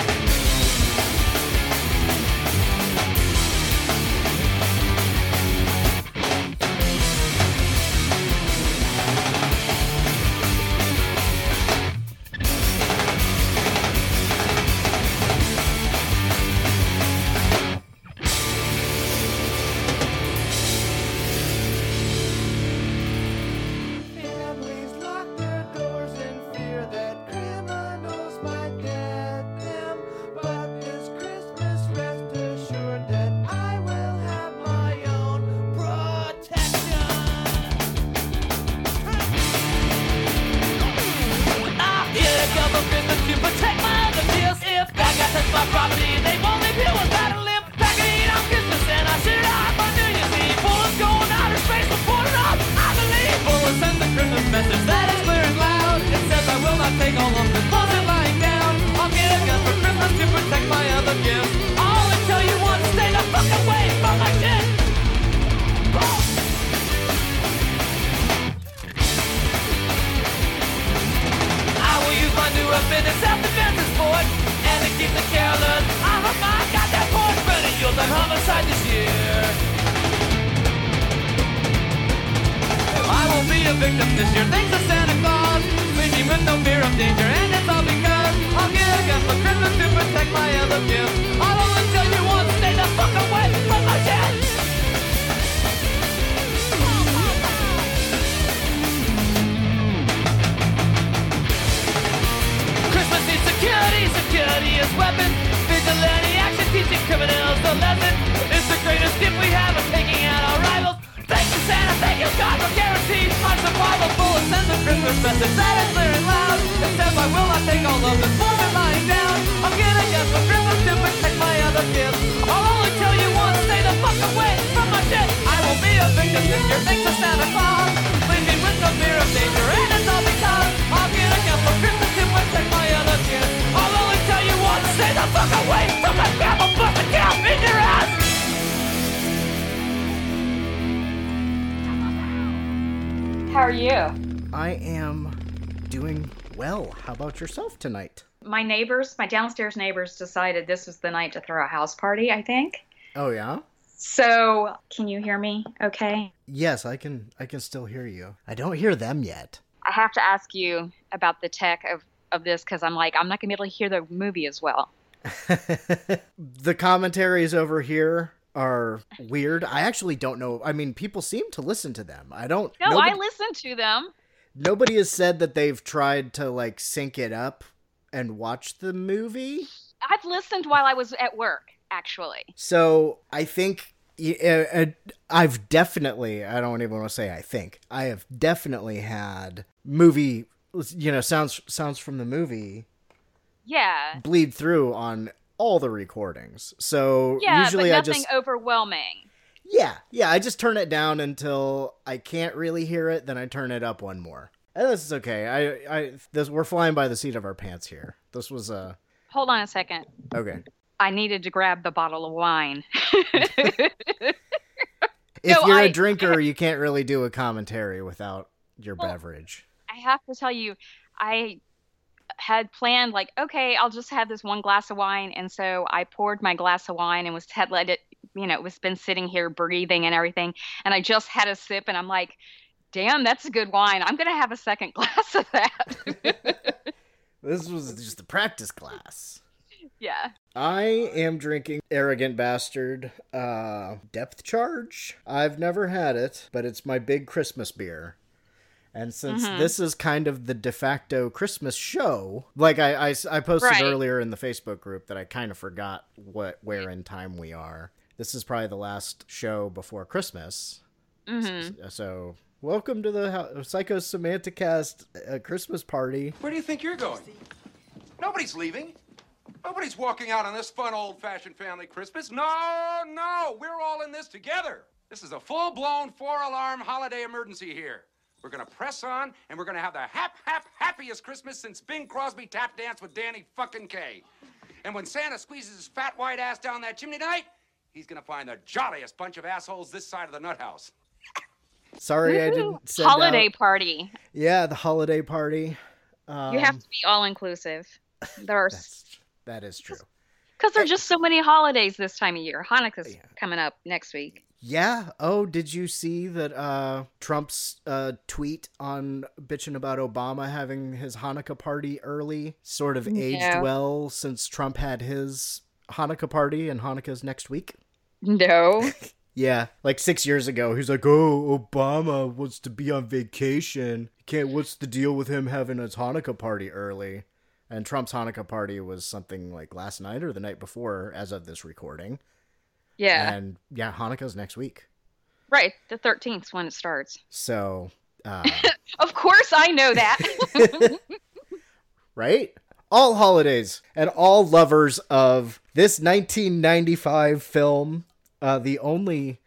Families tonight? My neighbors, my downstairs neighbors, decided this was the night to throw a house party, I think. Oh yeah? So, can you hear me okay? Yes, I can I can still hear you. I don't hear them yet. I have to ask you about the tech of, of this because I'm like, I'm not going to be able to hear the movie as well. the commentaries over here are weird. I actually don't know. I mean, people seem to listen to them. I don't No, nobody, I listen to them. nobody has said that they've tried to like sync it up and watch the movie. I've listened while I was at work, actually. So I think uh, uh, I've definitely, I don't even want to say I think, I have definitely had movie, you know, sounds sounds from the movie Yeah. bleed through on all the recordings. So Yeah, usually but I nothing just overwhelming. yeah, yeah, I just turn it down until I can't really hear it, then I turn it up one more. And this is okay. I I this we're flying by the seat of our pants here. This was uh Hold on a second. okay. I needed to grab the bottle of wine. If No, you're a I- drinker, you can't really do a commentary without your Well, beverage. I have to tell you, I had planned like, okay, I'll just have this one glass of wine, and so I poured my glass of wine and was had let it, you know, it was been sitting here breathing and everything, and I just had a sip, and I'm like, damn, that's a good wine. I'm gonna have a second glass of that. This was just a practice class. yeah. I am drinking Arrogant Bastard uh, Depth Charge. I've never had it, but it's my big Christmas beer. And since Mhm. this is kind of the de facto Christmas show, like I, I, I posted Right. earlier in the Facebook group that I kind of forgot what where in time we are. This is probably the last show before Christmas. Mm-hmm. So, welcome to the Ho- Psychosemanticast uh, Christmas party. Where do you think you're going? Nobody's leaving. Nobody's walking out on this fun old-fashioned family Christmas. No, no, we're all in this together. This is a full-blown four-alarm holiday emergency here. We're gonna press on, and we're gonna have the hap, hap, happiest Christmas since Bing Crosby tap danced with Danny fucking Kaye. And when Santa squeezes his fat white ass down that chimney tonight, he's gonna find the jolliest bunch of assholes this side of the nut house. Sorry, I didn't send holiday out- party. Yeah, the holiday party. Um, you have to be all inclusive. There are that is true. because there are just so many holidays this time of year. Hanukkah's Yeah. coming up next week. Yeah. Oh, did you see that uh, Trump's uh, tweet on bitching about Obama having his Hanukkah party early sort of aged No. well since Trump had his Hanukkah party and Hanukkah's next week? No. Yeah, like six years ago, he's like, "Oh, Obama wants to be on vacation. Can't. What's the deal with him having his Hanukkah party early?" And Trump's Hanukkah party was something like last night or the night before, as of this recording. Yeah. And yeah, Hanukkah's next week. right. The 13th when it starts. So, uh, Of course I know that. right? All holidays and all lovers of this 1995 film, uh, the only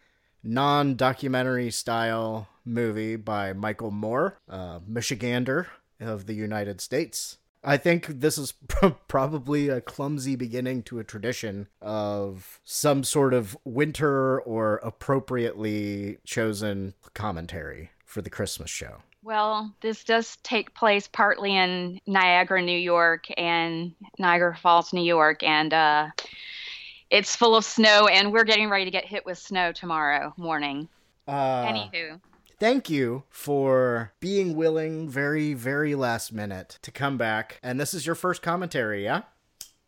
non documentary style movie by Michael Moore, uh, Michigander of the United States. I think this is probably a clumsy beginning to a tradition of some sort of winter or appropriately chosen commentary for the Christmas show. well, this does take place partly in Niagara, New York, and Niagara Falls, New York, and uh, it's full of snow, and we're getting ready to get hit with snow tomorrow morning. Uh, Anywho. thank you for being willing very very last minute to come back and this is your first commentary yeah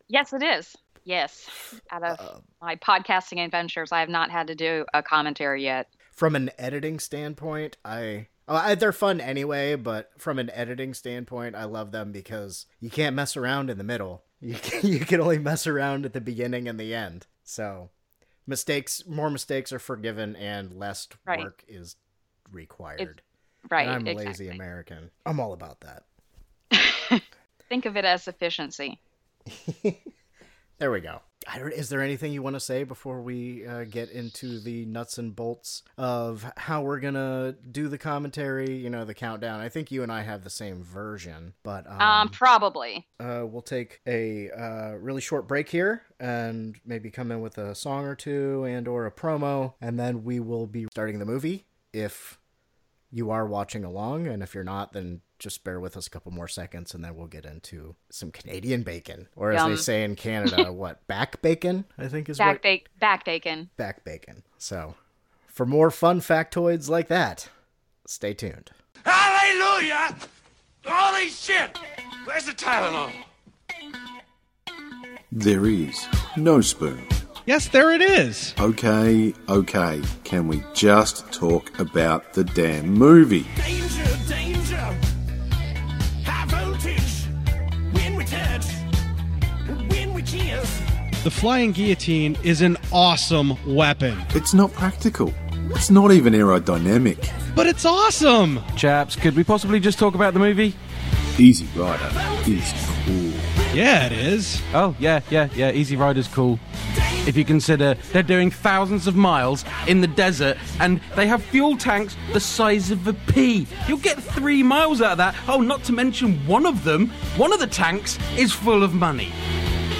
Yes, it is. Yes. Out of Uh, my podcasting adventures, I have not had to do a commentary yet. from an editing standpoint i I- they're fun anyway but from an editing standpoint i love them because you can't mess around in the middle you can, you can only mess around at the beginning and the end so mistakes more mistakes are forgiven and less Right. work is required Right. and i'm a exactly. lazy american i'm all about that Think of it as efficiency. There we go. I don't, is there anything you want to say before we uh, get into the nuts and bolts of how we're gonna do the commentary? You know, the countdown. I think you and I have the same version, but um, Um, probably. uh, we'll take a uh, really short break here and maybe come in with a song or two and or a promo, and then we will be starting the movie. If you are watching along, and if you're not, then just bear with us a couple more seconds, and then we'll get into some Canadian bacon, or as they say in Canada, what back bacon? I think is Back what bake, back bacon. back bacon. So, for more fun factoids like that, stay tuned. Hallelujah! Holy shit! Where's the Tylenol? There is no spoon. Yes, there it is. Okay, okay. Can we just talk about the damn movie? The flying guillotine is an awesome weapon, It's not practical. It's not even aerodynamic. but it's awesome. Chaps, could we possibly just talk about the movie? Easy Rider is cool. Yeah, it is. Oh, yeah, yeah, yeah, Easy Rider's cool. If you consider they're doing thousands of miles in the desert and they have fuel tanks the size of a pea. You'll get three miles out of that. Oh, not to mention one of them, one of the tanks is full of money.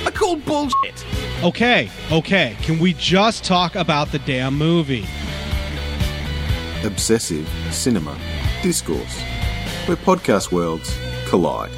I call bullshit. Okay, okay. Can we just talk about the damn movie? Obsessive cinema discourse, where podcast worlds collide.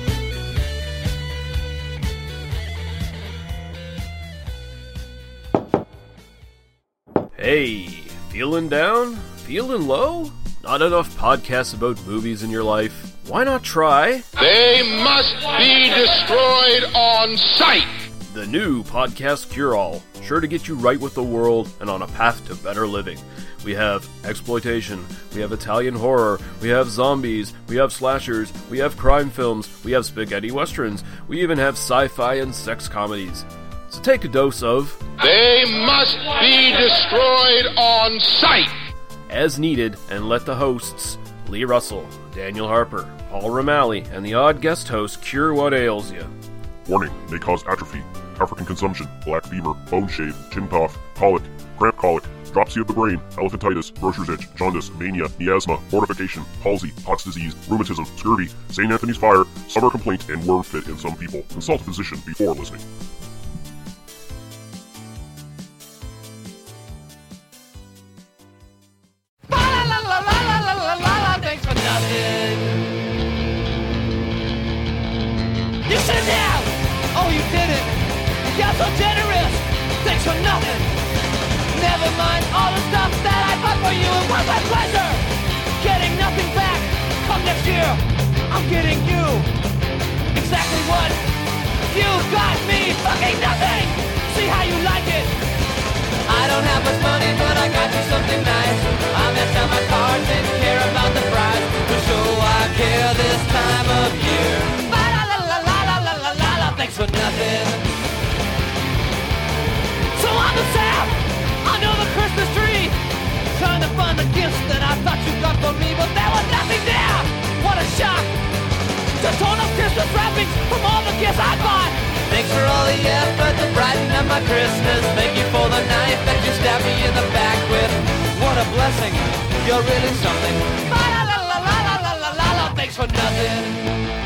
Hey, feeling down? Feeling low? Not enough podcasts about movies in your life? Why not try They must be destroyed on sight. The new Podcast Cure All? Sure to get you right with the world and on a path to better living. We have exploitation, we have Italian horror, we have zombies, we have slashers, we have crime films, we have spaghetti westerns, we even have sci fi and sex comedies. So take a dose of They must be destroyed on sight. as needed and let the hosts, Lee Russell, Daniel Harper, Paul Romali, and the odd guest host cure what ails you. Warning may cause atrophy, African consumption, black fever, bone shave, chin cough, colic, cramp colic, dropsy of the brain, elephantitis, grocer's itch, jaundice, mania, miasma, mortification, palsy, pox disease, rheumatism, scurvy, St. Anthony's fire, summer complaint, and worm fit in some people. Consult a physician before listening. You sit down! Oh, you did so generous. Thanks for nothing. Never mind all the stuff that I bought for you. It was my pleasure. Getting nothing back. Come next year. I'm getting you. Exactly what you got me. Fucking nothing. See how you like it. I don't have much money, but I got you something nice. I messed out my cards, didn't care about the gifts that I thought you got for me, but there was nothing there. What a shock. Just torn up Christmas wrappings from all the gifts I bought. Thanks for all the effort to brighten up my Christmas. Thank you for the knife that you stabbed me in the back with. What a blessing. You're really something. La la la la la la la la la la. Thanks for nothing.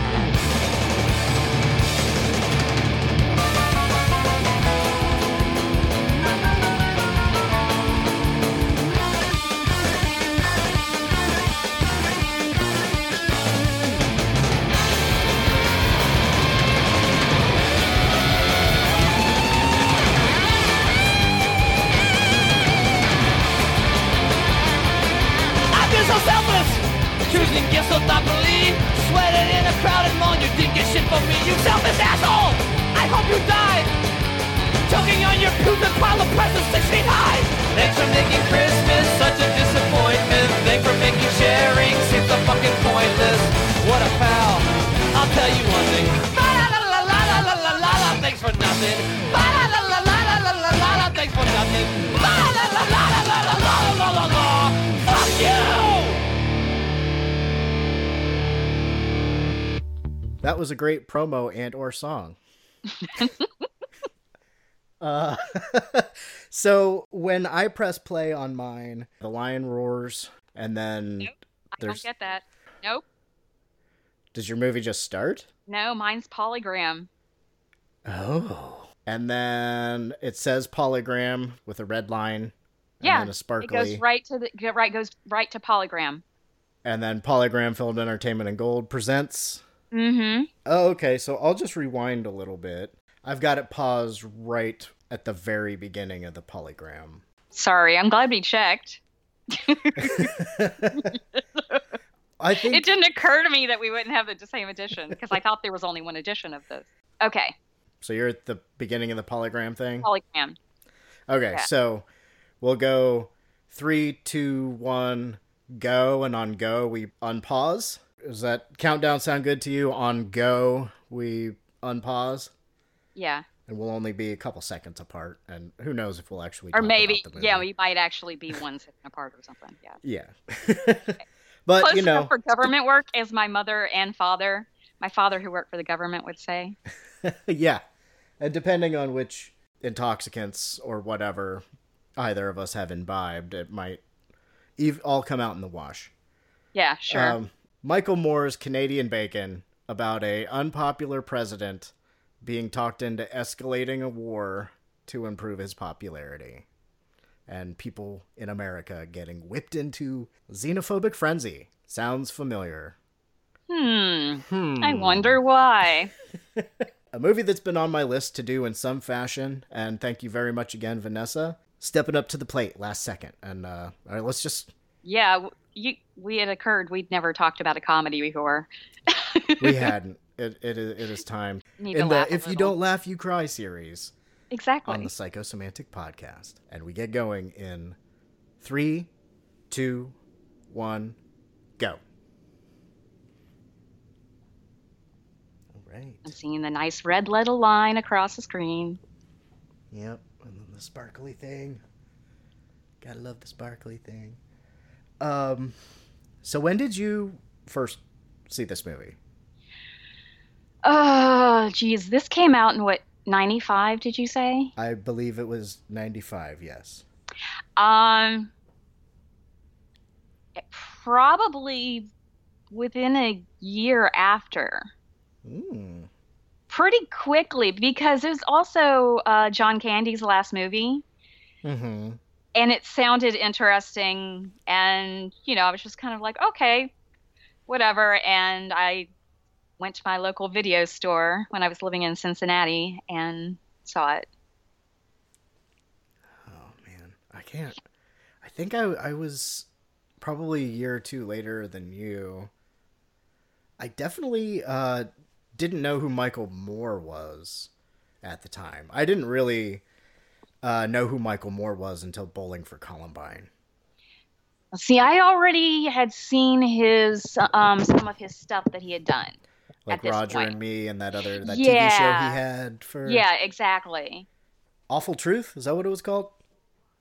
A great promo and or song. uh, so when I press play on mine, the lion roars, and then I don't get that. Nope. Does your movie just start? No, mine's polygram. Oh. And then it says polygram with a red line. Yeah, And then a sparkly. it goes right to the right goes right to polygram. And then Polygram Filmed Entertainment and Gold presents. Mm-hmm. Oh, okay. So I'll just rewind a little bit. I've got it paused right at the very beginning of the polygram. Sorry, I'm glad we checked. I think It didn't occur to me that we wouldn't have the same edition because I thought there was only one edition of this. Okay, so. You're at the beginning of the polygram thing. polygram. Okay, Yeah. so we'll go three, two, one, go, and on go we unpause. Does that countdown sound good to you? On go we unpause, Yeah, and we'll only be a couple seconds apart. And who knows if we'll actually or maybe about the movie. yeah, we might actually be one second apart or something. Yeah. yeah. but Close you know, for government work, as my mother and father, my father who worked for the government would say. yeah. And depending on which intoxicants or whatever either of us have imbibed, it might all come out in the wash. Yeah, sure. Um, Michael Moore's Canadian Bacon about a unpopular president being talked into escalating a war to improve his popularity. And people in America getting whipped into xenophobic frenzy. Sounds familiar. hmm. Hmm. I wonder why. a movie that's been on my list to do in some fashion. And thank you very much again, Vanessa, stepping up to the plate last second. And uh, all right, let's just Yeah, you we had occurred. We'd never talked about a comedy before. we hadn't. It it is, it is time Need to in the "If You. Don't Laugh, You Cry" series Exactly. on the Psychosemantic podcast, and we get going in three, two, one, go. All right. I'm seeing the nice red little line across the screen. Yep, and then the sparkly thing. Gotta love the sparkly thing. Um, so when did you first see this movie? Oh, geez, this came out in what 95? Did you say? I believe it was ninety-five. Yes. Um, probably within a year after. Mm. Pretty quickly because it was also uh, John Candy's last movie. Mm-hmm. And it sounded interesting and you know i was just kind of like okay whatever and i went to my local video store when i was living in cincinnati and saw it oh man I can't. I think I I was probably a year or two later than you. I definitely uh, didn't know who Michael Moore was at the time. I didn't really uh, know who Michael Moore was until Bowling for Columbine. see i already had seen his um some of his stuff that he had done Like Roger point. and Me and that other that yeah TV show he had for yeah exactly Awful Truth. Is that what it was called?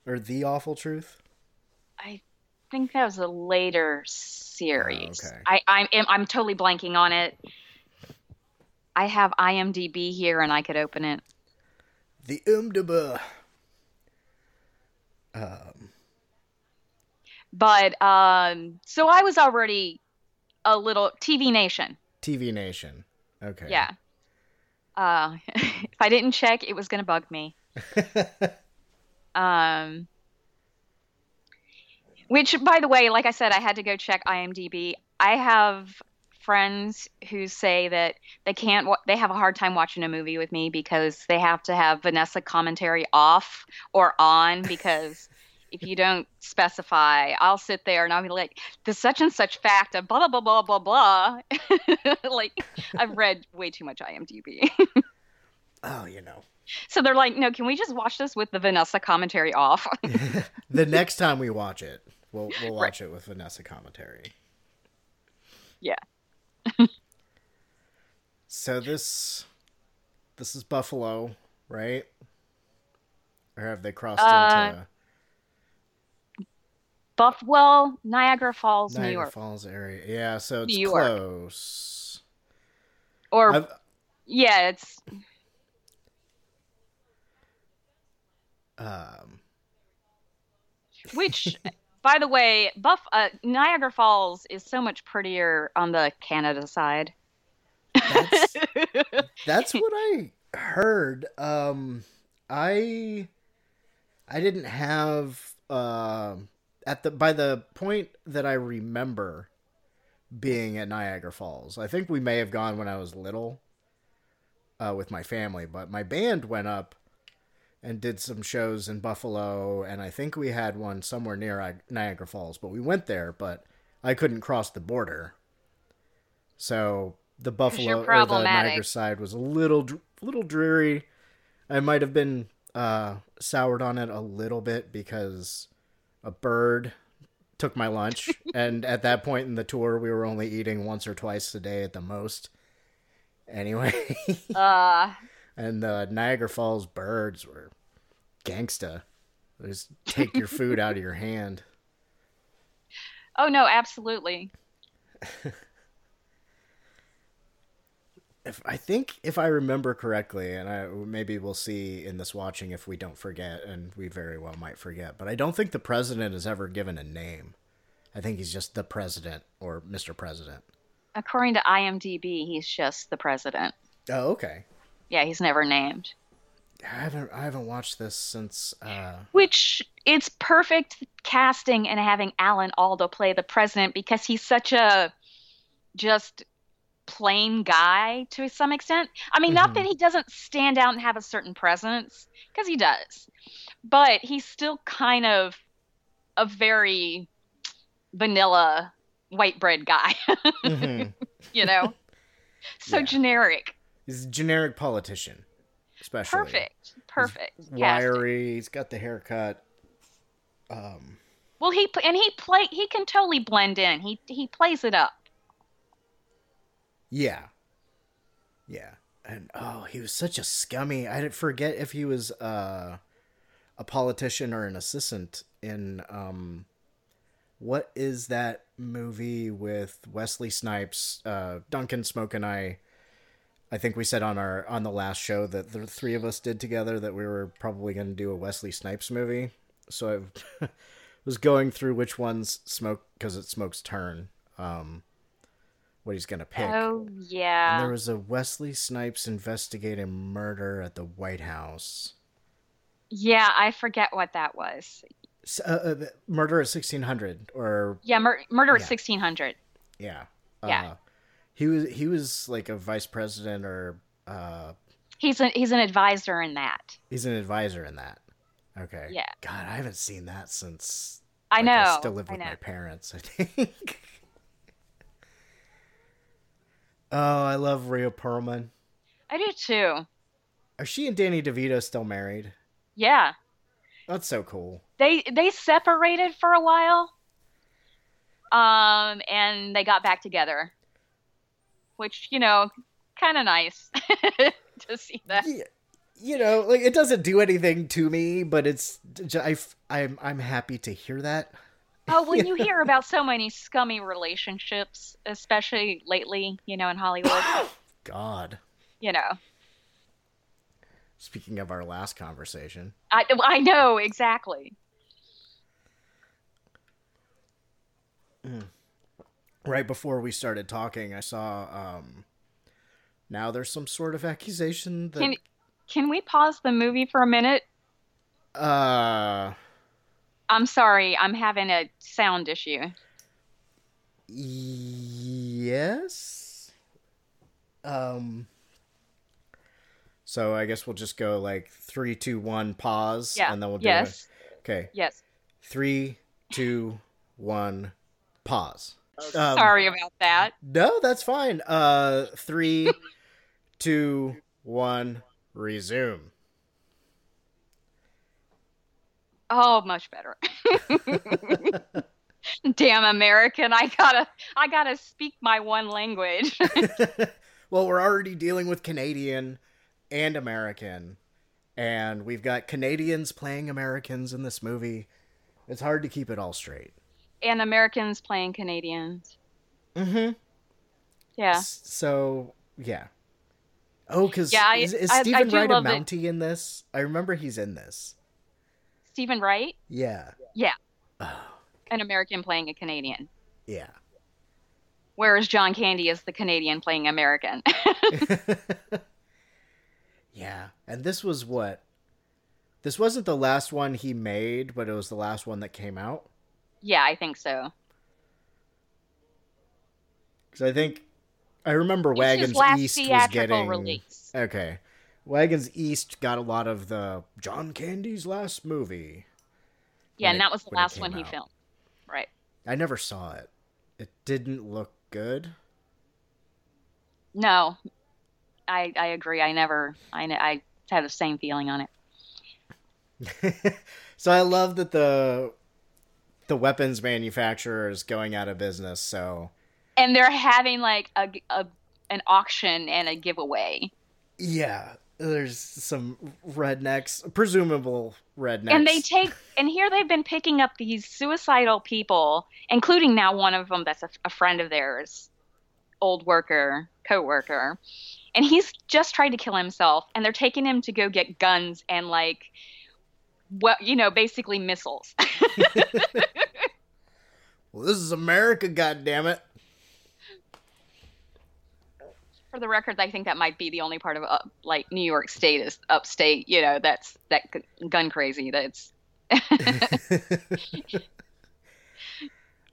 Or The Awful Truth? i think that was a later series Oh, okay. i i'm i'm totally blanking on it i have imdb here and i could open it The Umdaba. Um, but um so i was already a little tv nation TV Nation. Okay. yeah uh if i didn't check it was gonna bug me um which by the way like i said i had to go check imdb i have friends who say that they can't wa- they have a hard time watching a movie with me because they have to have vanessa commentary off or on because if you don't specify i'll sit there and i'll be like the such and such fact of blah blah blah blah blah blah like i've read way too much imdb Oh, you know. so they're like no can we just watch this with the vanessa commentary off The next time we watch it, we'll we'll Right. watch it with Vanessa commentary. yeah So this this is Buffalo, right? Or have they crossed Uh, into buff well niagara falls Niagara new york Falls area? Yeah, so it's New York. close. or I've- yeah it's um, which by the way buff uh, niagara falls is so much prettier on the canada side That's what I heard. Um, I I didn't have um at the by the point that I remember being at Niagara Falls. I think we may have gone when I was little uh, with my family, but my band went up and did some shows in Buffalo, and I think we had one somewhere near Ni- Niagara Falls. But we went there, but I couldn't cross the border, so the Buffalo or the. Niagara side was a little little dreary. I might have been uh, soured on it a little bit because a bird took my lunch, and at that point in the tour, we were only eating once or twice a day at the most. Anyway, uh and the Niagara Falls birds were gangsta. They just take your food out of your hand. oh no absolutely If I think if I remember correctly, and I maybe we'll see in this watching if we don't forget, and we very well might forget. But I don't think the president is ever given a name. I think he's just the president or Mr. President. according to imdb he's just the president Oh, okay. Yeah he's never named I haven't I haven't watched this since. Uh, which it's perfect casting and having alan alda play the president because he's such a just plain guy to some extent i mean not Mhm. that he doesn't stand out and have a certain presence because he does but he's still kind of a very vanilla white bread guy mhm. you know so Yeah. generic He's a generic politician, especially. perfect perfect He's casting. wiry. He's got the haircut. Um, well he and he play he can totally blend in he he plays it up yeah, yeah, and oh, he was such a scummy. I didn't forget if he was uh, a politician or an assistant in um, what is that movie with Wesley Snipes, uh, Duncan Smoke, and I. I think we said on our on the last show that the three of us did together that we were probably going to do a Wesley Snipes movie. so I was going through which ones smoke because it smokes turn. Um, what he's gonna pick. Oh And yeah. there was a Wesley Snipes investigating murder at the White House. Yeah, I forget what that was. Uh, uh, murder at sixteen hundred, or Yeah, mur- murder at Yeah. 1600. yeah, Yeah. Uh, he was he was like a vice president, or uh, He's a, he's an advisor in that. he's an advisor in that. Okay. Yeah. God, I haven't seen that since I like, know. I still live with my parents. I think. oh, I love Rhea Perlman. I do too. Are she and Danny DeVito still married? Yeah. That's so cool. They they separated for a while. Um and they got back together. Which, you know, kind of nice to see that. Yeah, you know, like it doesn't do anything to me, but it's I, I'm I'm happy to hear that. Oh, when you hear about so many scummy relationships, especially lately, you know, in Hollywood, God. you know. Speaking of our last conversation, I I know exactly. Mm. Right before we started talking, I saw um now there's some sort of accusation that Can can we pause the movie for a minute? uh I'm sorry, I'm having a sound issue. yes um so I guess we'll just go like three, two, one, pause, Yeah. and then we'll do yes. it. Okay, Yes. three, two, one, pause. Um, sorry about that. No, that's fine. Uh, three, two, one, resume. Oh, much better. Damn American, I gotta I gotta speak my one language. well, we're already dealing with Canadian and American, and we've got Canadians playing Americans in this movie. It's hard to keep it all straight. And Americans playing Canadians. Mm-hmm. Yeah. So yeah. Oh, because Yeah, I- is, is I- I Steven do Wright a love it. Mountie in this? I remember he's in this. Steven Wright? Yeah, Yeah. Oh. An American playing a Canadian. yeah. Whereas John Candy is the Canadian playing American. Yeah, and this was what? This wasn't the last one he made, but it was the last one that came out. Yeah, I think so. Because I think I remember It's Wagons East was getting release. okay. Wagons East got a lot of the John Candy's last movie. Yeah, and it- that was the last one he out. filmed. Right. I never saw it. It didn't look good. No. I I agree. I never I I had the same feeling on it. So I love that the the weapons manufacturers going out of business. So And they're having like a, a an auction and a giveaway. yeah, there's some rednecks, presumable rednecks, And they take, and here they've been picking up these suicidal people, including now one of them that's a, a friend of theirs, old worker, co-worker, and he's just tried to kill himself, and they're taking him to go get guns and like, well, you know, basically missiles. well, this is America, goddammit. For the record, I think that might be the only part of uh, like New York State is upstate, you know, that's that gun crazy. That's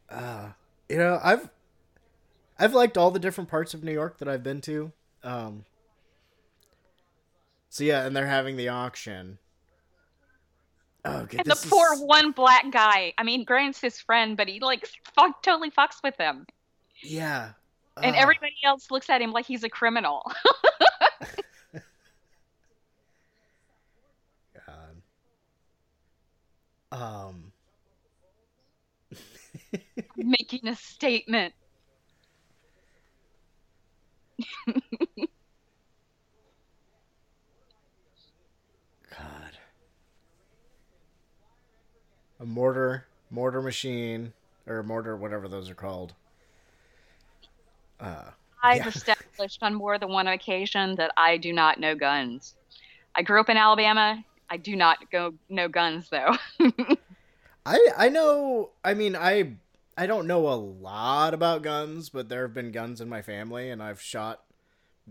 uh, you know, I've I've liked all the different parts of New York that I've been to. Um, so yeah, and they're having the auction. Oh, okay, and the this is- poor one black guy. I mean, Grant's his friend, but he like fuck, totally fucks with him. yeah, and Oh. everybody else looks at him like he's a criminal. God. um, making a statement. God, a mortar, mortar machine, or mortar, whatever those are called. Uh, I've Yeah. established on more than one occasion that I do not know guns. I grew up in Alabama. I do not go no guns though. I I know. I mean, I I don't know a lot about guns, but there have been guns in my family, and I've shot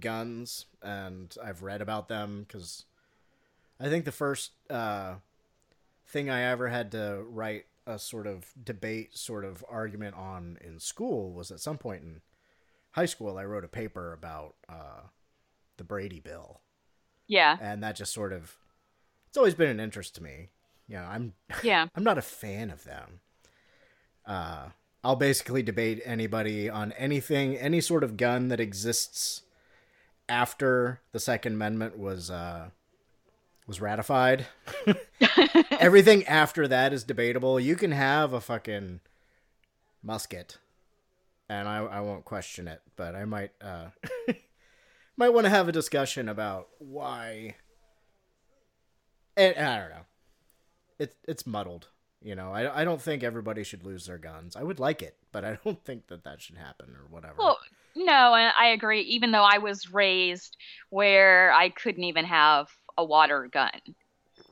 guns, and I've read about them because I think the first uh, thing I ever had to write a sort of debate, sort of argument on in school was at some point in high school. I wrote a paper about uh, the Brady Bill, yeah. and that just sort of it's always been an interest to me. You know, I'm Yeah. I'm not a fan of them. Uh, I'll basically debate anybody on anything, any sort of gun that exists after the Second Amendment was uh, was ratified. Everything after that is debatable. You can have a fucking musket, and I I won't question it, but I might uh, might want to have a discussion about why. And, I don't know. It's it's muddled. You know, I, I don't think everybody should lose their guns. I would like it, but I don't think that that should happen or whatever. Well, no, I agree. Even though I was raised where I couldn't even have a water gun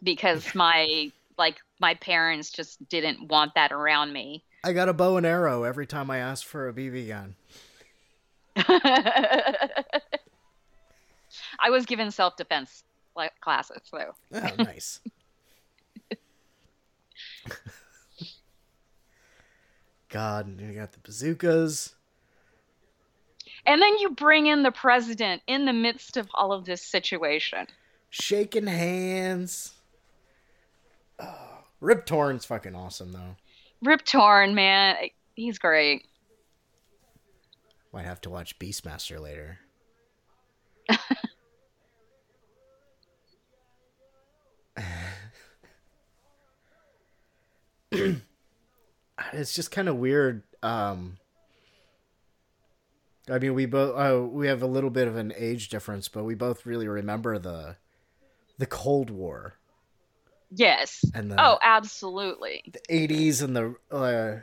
because my like my parents just didn't want that around me. I got a bow and arrow every time I asked for a BB gun. I was given self defense classes, so Oh, nice. God, you got the bazookas. and then you bring in the president in the midst of all of this situation. shaking hands. Oh, Rip Torn's fucking awesome though. Rip Torn, man, he's great. Might have to watch Beastmaster later. it's just kind of weird. Um, I mean, we both uh, we have a little bit of an age difference, but we both really remember the the Cold War, Yes. And the- oh, absolutely. the '80s, and the. Uh,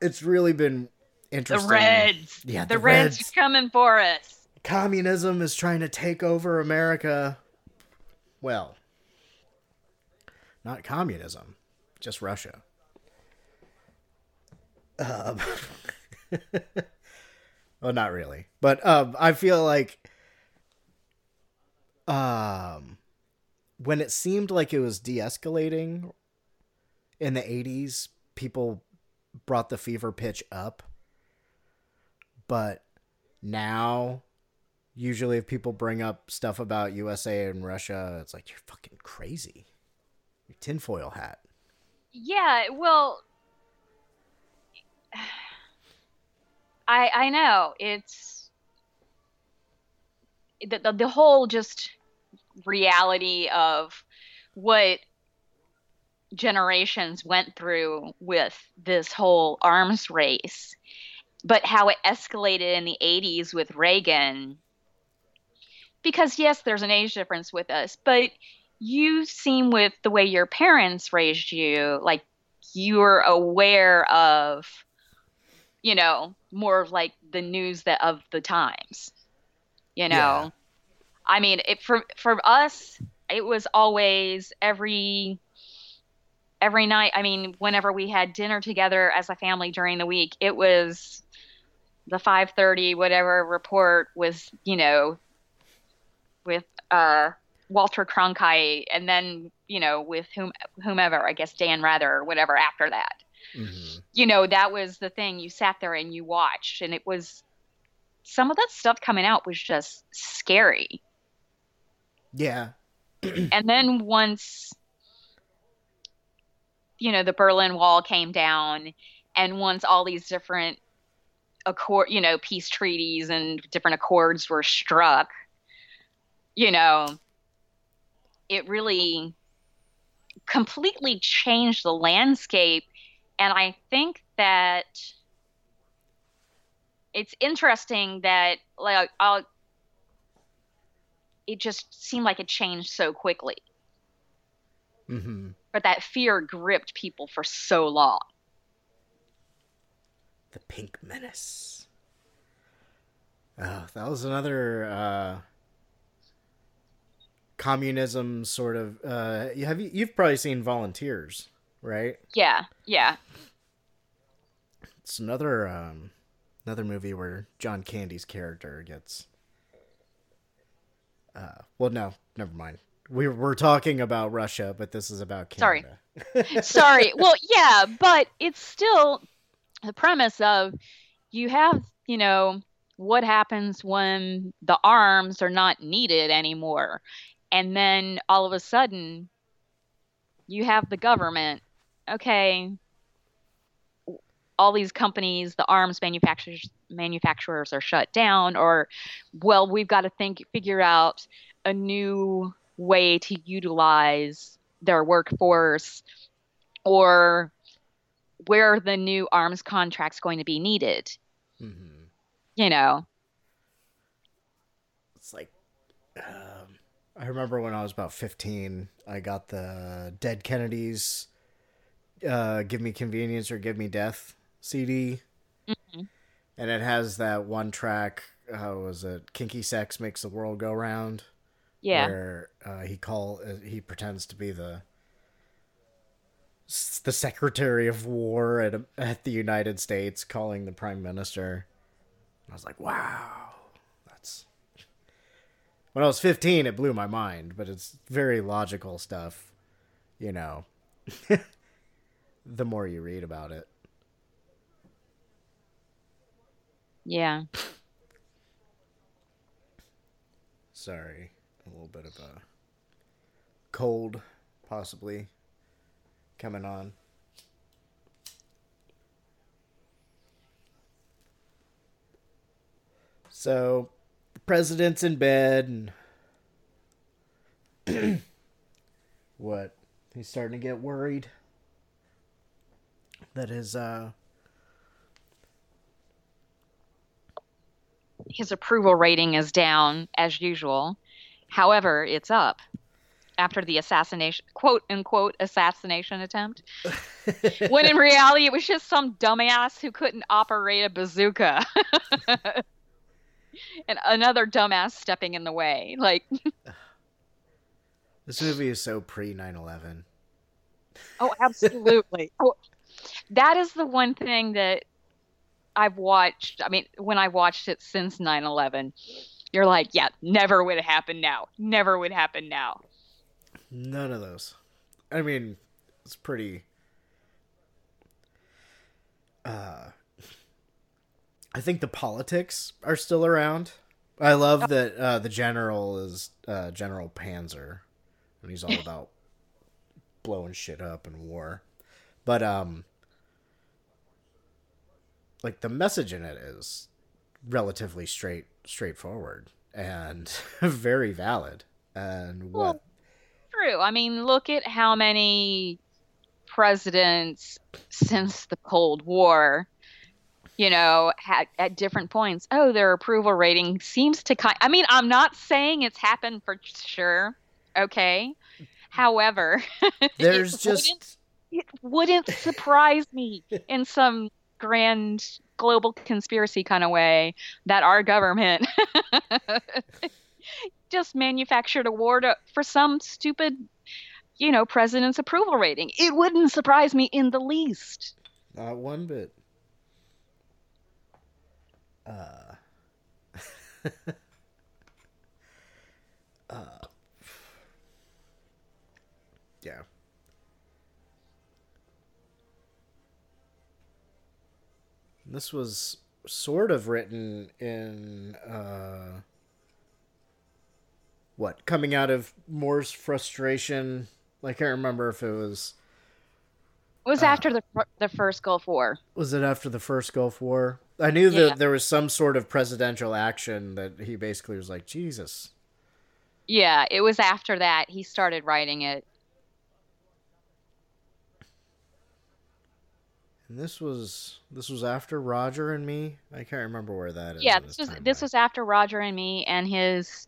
it's really been interesting. The. Reds. Yeah, the, the Reds. Reds. are coming for us. communism is trying to take over America. Well, not communism, just Russia. Um, well, not really, but um, I feel like um, when it seemed like it was de-escalating in the '80s, people brought the fever pitch up, but now usually if people bring up stuff about USA and Russia, it's like you're fucking crazy. Your tinfoil hat. Yeah, well, I I know it's the the, the whole just reality of what generations went through with this whole arms race, but how it escalated in the 80s with Reagan. Because, yes, there's an age difference with us, but you seem with the way your parents raised you, like you're aware of, you know, more of like the news that of the times. You know, Yeah. I mean, it for for us, it was always every every night. I mean, whenever we had dinner together as a family during the week, it was the 5:30 whatever report was, you know, with uh Walter Cronkite and then, you know, with whom whomever, I guess Dan Rather or whatever after that. You know, that was the thing you sat there and you watched and it was some of that stuff coming out was just scary. Yeah. and then once you know the berlin wall came down and once all these different accord you know peace treaties and different accords were struck you know it really completely changed the landscape and i think that it's interesting that like I'll, it just seemed like it changed so quickly Mm-hmm. but that fear gripped people for so long. The Pink Menace. Oh, that was another uh, communism sort of. Uh, you have you, you've probably seen Volunteers, right? Yeah, yeah. It's another um, another movie where John Candy's character gets. Uh, well, no, never mind. We we're talking about Russia, but this is about Canada. Sorry. Sorry. Well, yeah, but it's still the premise of you have, you know, what happens when the arms are not needed anymore. And then all of a sudden you have the government. Okay, all these companies, the arms manufacturers manufacturers are shut down or well, we've got to think figure out a new way to utilize their workforce or where are the new arms contracts going to be needed. Mhm. you know? It's like, um, I remember when I was about 15, I got the Dead Kennedys, uh, Give Me Convenience or Give Me Death CD. Mhm. And it has that one track, how was it? Kinky Sex Makes the World Go Round. Yeah. Where uh, he call uh, he pretends to be the the Secretary of War at, at the United States calling the Prime Minister. I was like, wow, that's when I was 15, it blew my mind, but it's very logical stuff, you know. the more you read about it. Yeah Sorry, a little bit of a cold, possibly, coming on. So, the president's in bed, and what? He's starting to get worried that his uh his approval rating is down as usual however it's up after the assassination quote unquote assassination attempt when in reality it was just some dumbass who couldn't operate a bazooka and another dumbass stepping in the way like this movie is so pre 9/11. Oh, absolutely. oh, that is the one thing that I've watched. I mean, when I watched it since 9 11, you're like, yeah, never would happen now. Never would happen now. None of those. I mean, it's pretty. Uh, I think the politics are still around. I love that uh, the general is uh, General Panzer, and he's all about blowing shit up and war. But um, like the message in it is relatively straight, straightforward, and very valid. And what? True. I mean, look at how many presidents since the Cold War, you know, had at different points. Oh, their approval rating seems to kind. I mean, I'm not saying it's happened for sure. Okay. However, There's it just wouldn't- it wouldn't surprise me in some grand global conspiracy kind of way that our government just manufactured a war to, for some stupid, you know, president's approval rating. It wouldn't surprise me in the least. Not one bit. Uh. Yeah. This was sort of written in uh what coming out of Moore's frustration. I can't remember if it was It was after the the first Gulf War. was it after the first Gulf War? I knew Yeah. that there was some sort of presidential action that he basically was like, Jesus. Yeah, it was after that he started writing it. And this was this was after Roger and me. I can't remember where that is. yeah, this was timeline. this was after Roger and Me and his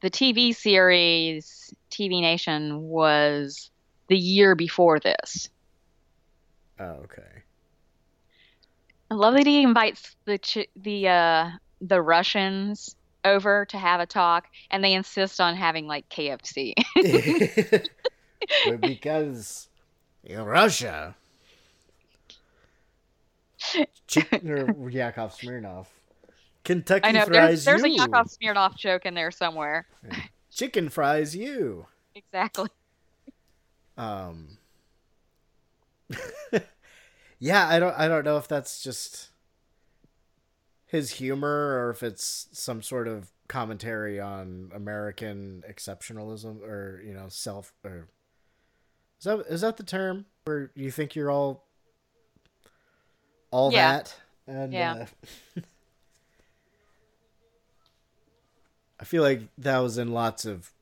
the TV series TV Nation was the year before this. Oh, okay. I love that he invites the Ch- the uh the Russians over to have a talk, and they insist on having like KFC. But because in Russia, chicken or Yakov Smirnoff, Kentucky I know fries there's, there's a you, Yakov Smirnoff joke in there somewhere. chicken fries you. Exactly. Um. yeah, I don't. I don't know if that's just his humor or if it's some sort of commentary on American exceptionalism or you know self or is that is that the term where you think you're all all Yeah. that and Yeah. uh, I feel like that was in lots of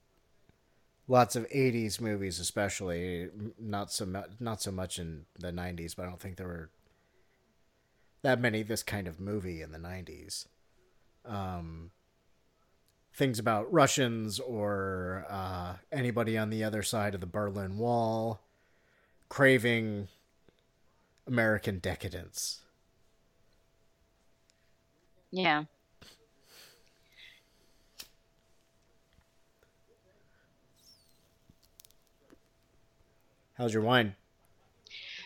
lots of 80s movies especially not so much not so much in the 90s but I don't think there were that many this kind of movie in the 90s um things about Russians or uh anybody on the other side of the Berlin Wall craving American decadence Yeah. how's your wine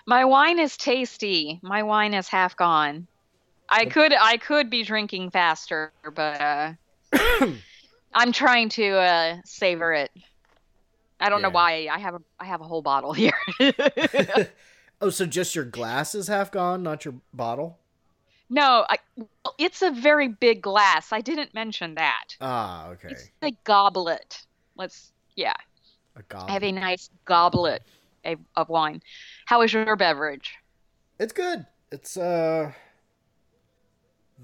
My wine is tasty. My wine is half gone. I could I could be drinking faster, but uh, I'm trying to uh, savor it. I don't know why I have a I have a whole bottle here. oh so just your glass is half gone not your bottle no, I, well, it's a very big glass. I didn't mention that. ah okay It's a goblet. Let's yeah. a I have a nice goblet of, of wine. How is your beverage? It's good. It's uh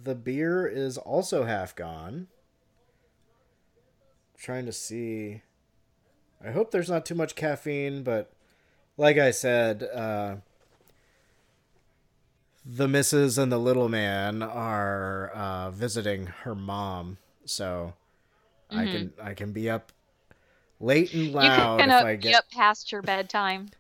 the beer is also half gone. Trying to see I hope there's not too much caffeine, but like I said, uh the missus and the little man are uh visiting her mom, so I Mhm. can I can be up late and you loud can if I be get up past your bedtime.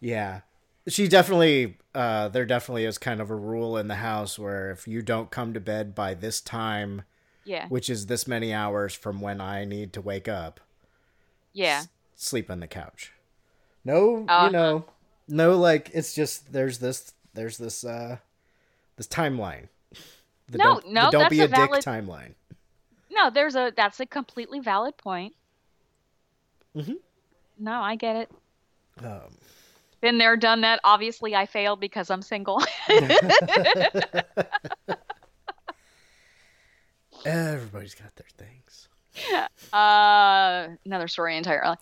yeah. She definitely uh there definitely is kind of a rule in the house where if you don't come to bed by this time, Yeah. which is this many hours from when I need to wake up, Yeah. s- sleep on the couch. No, Uh-huh. you know, no like it's just there's this there's this uh this timeline. The No, don't, no, don't that's be a a, dick valid- timeline. No, there's a that's a completely valid point. Mm-hmm. No, I get it. Um Been there, done that. Obviously, I failed because I'm single. everybody's got their things. uh, another story entirely.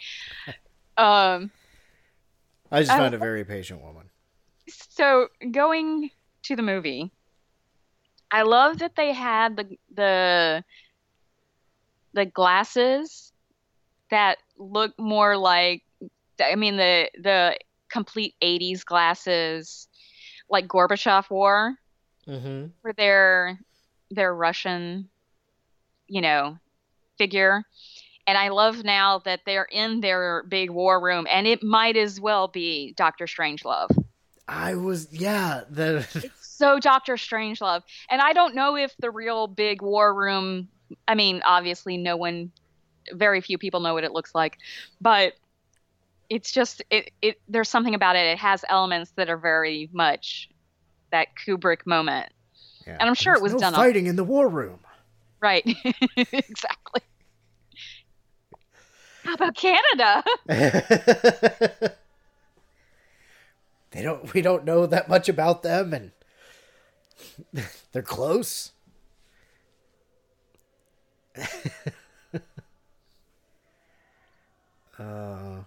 Um, I just found a very patient woman. So going to the movie, I love that they had the the the glasses that look more like I mean the the complete 80s glasses like Gorbachev wore Mm-hmm. for their their Russian, you know, figure. And I love now that they're in their big war room, and it might as well be Doctor Strangelove. I was yeah, the So Doctor Strangelove, and I don't know if the real big war room. I mean, obviously, no one, very few people know what it looks like, but it's just it. It there's something about it. It has elements that are very much that Kubrick moment. Yeah. And I'm sure it was no done on- fighting in the war room. Right. exactly. How about Canada? they don't we don't know that much about them and they're close. uh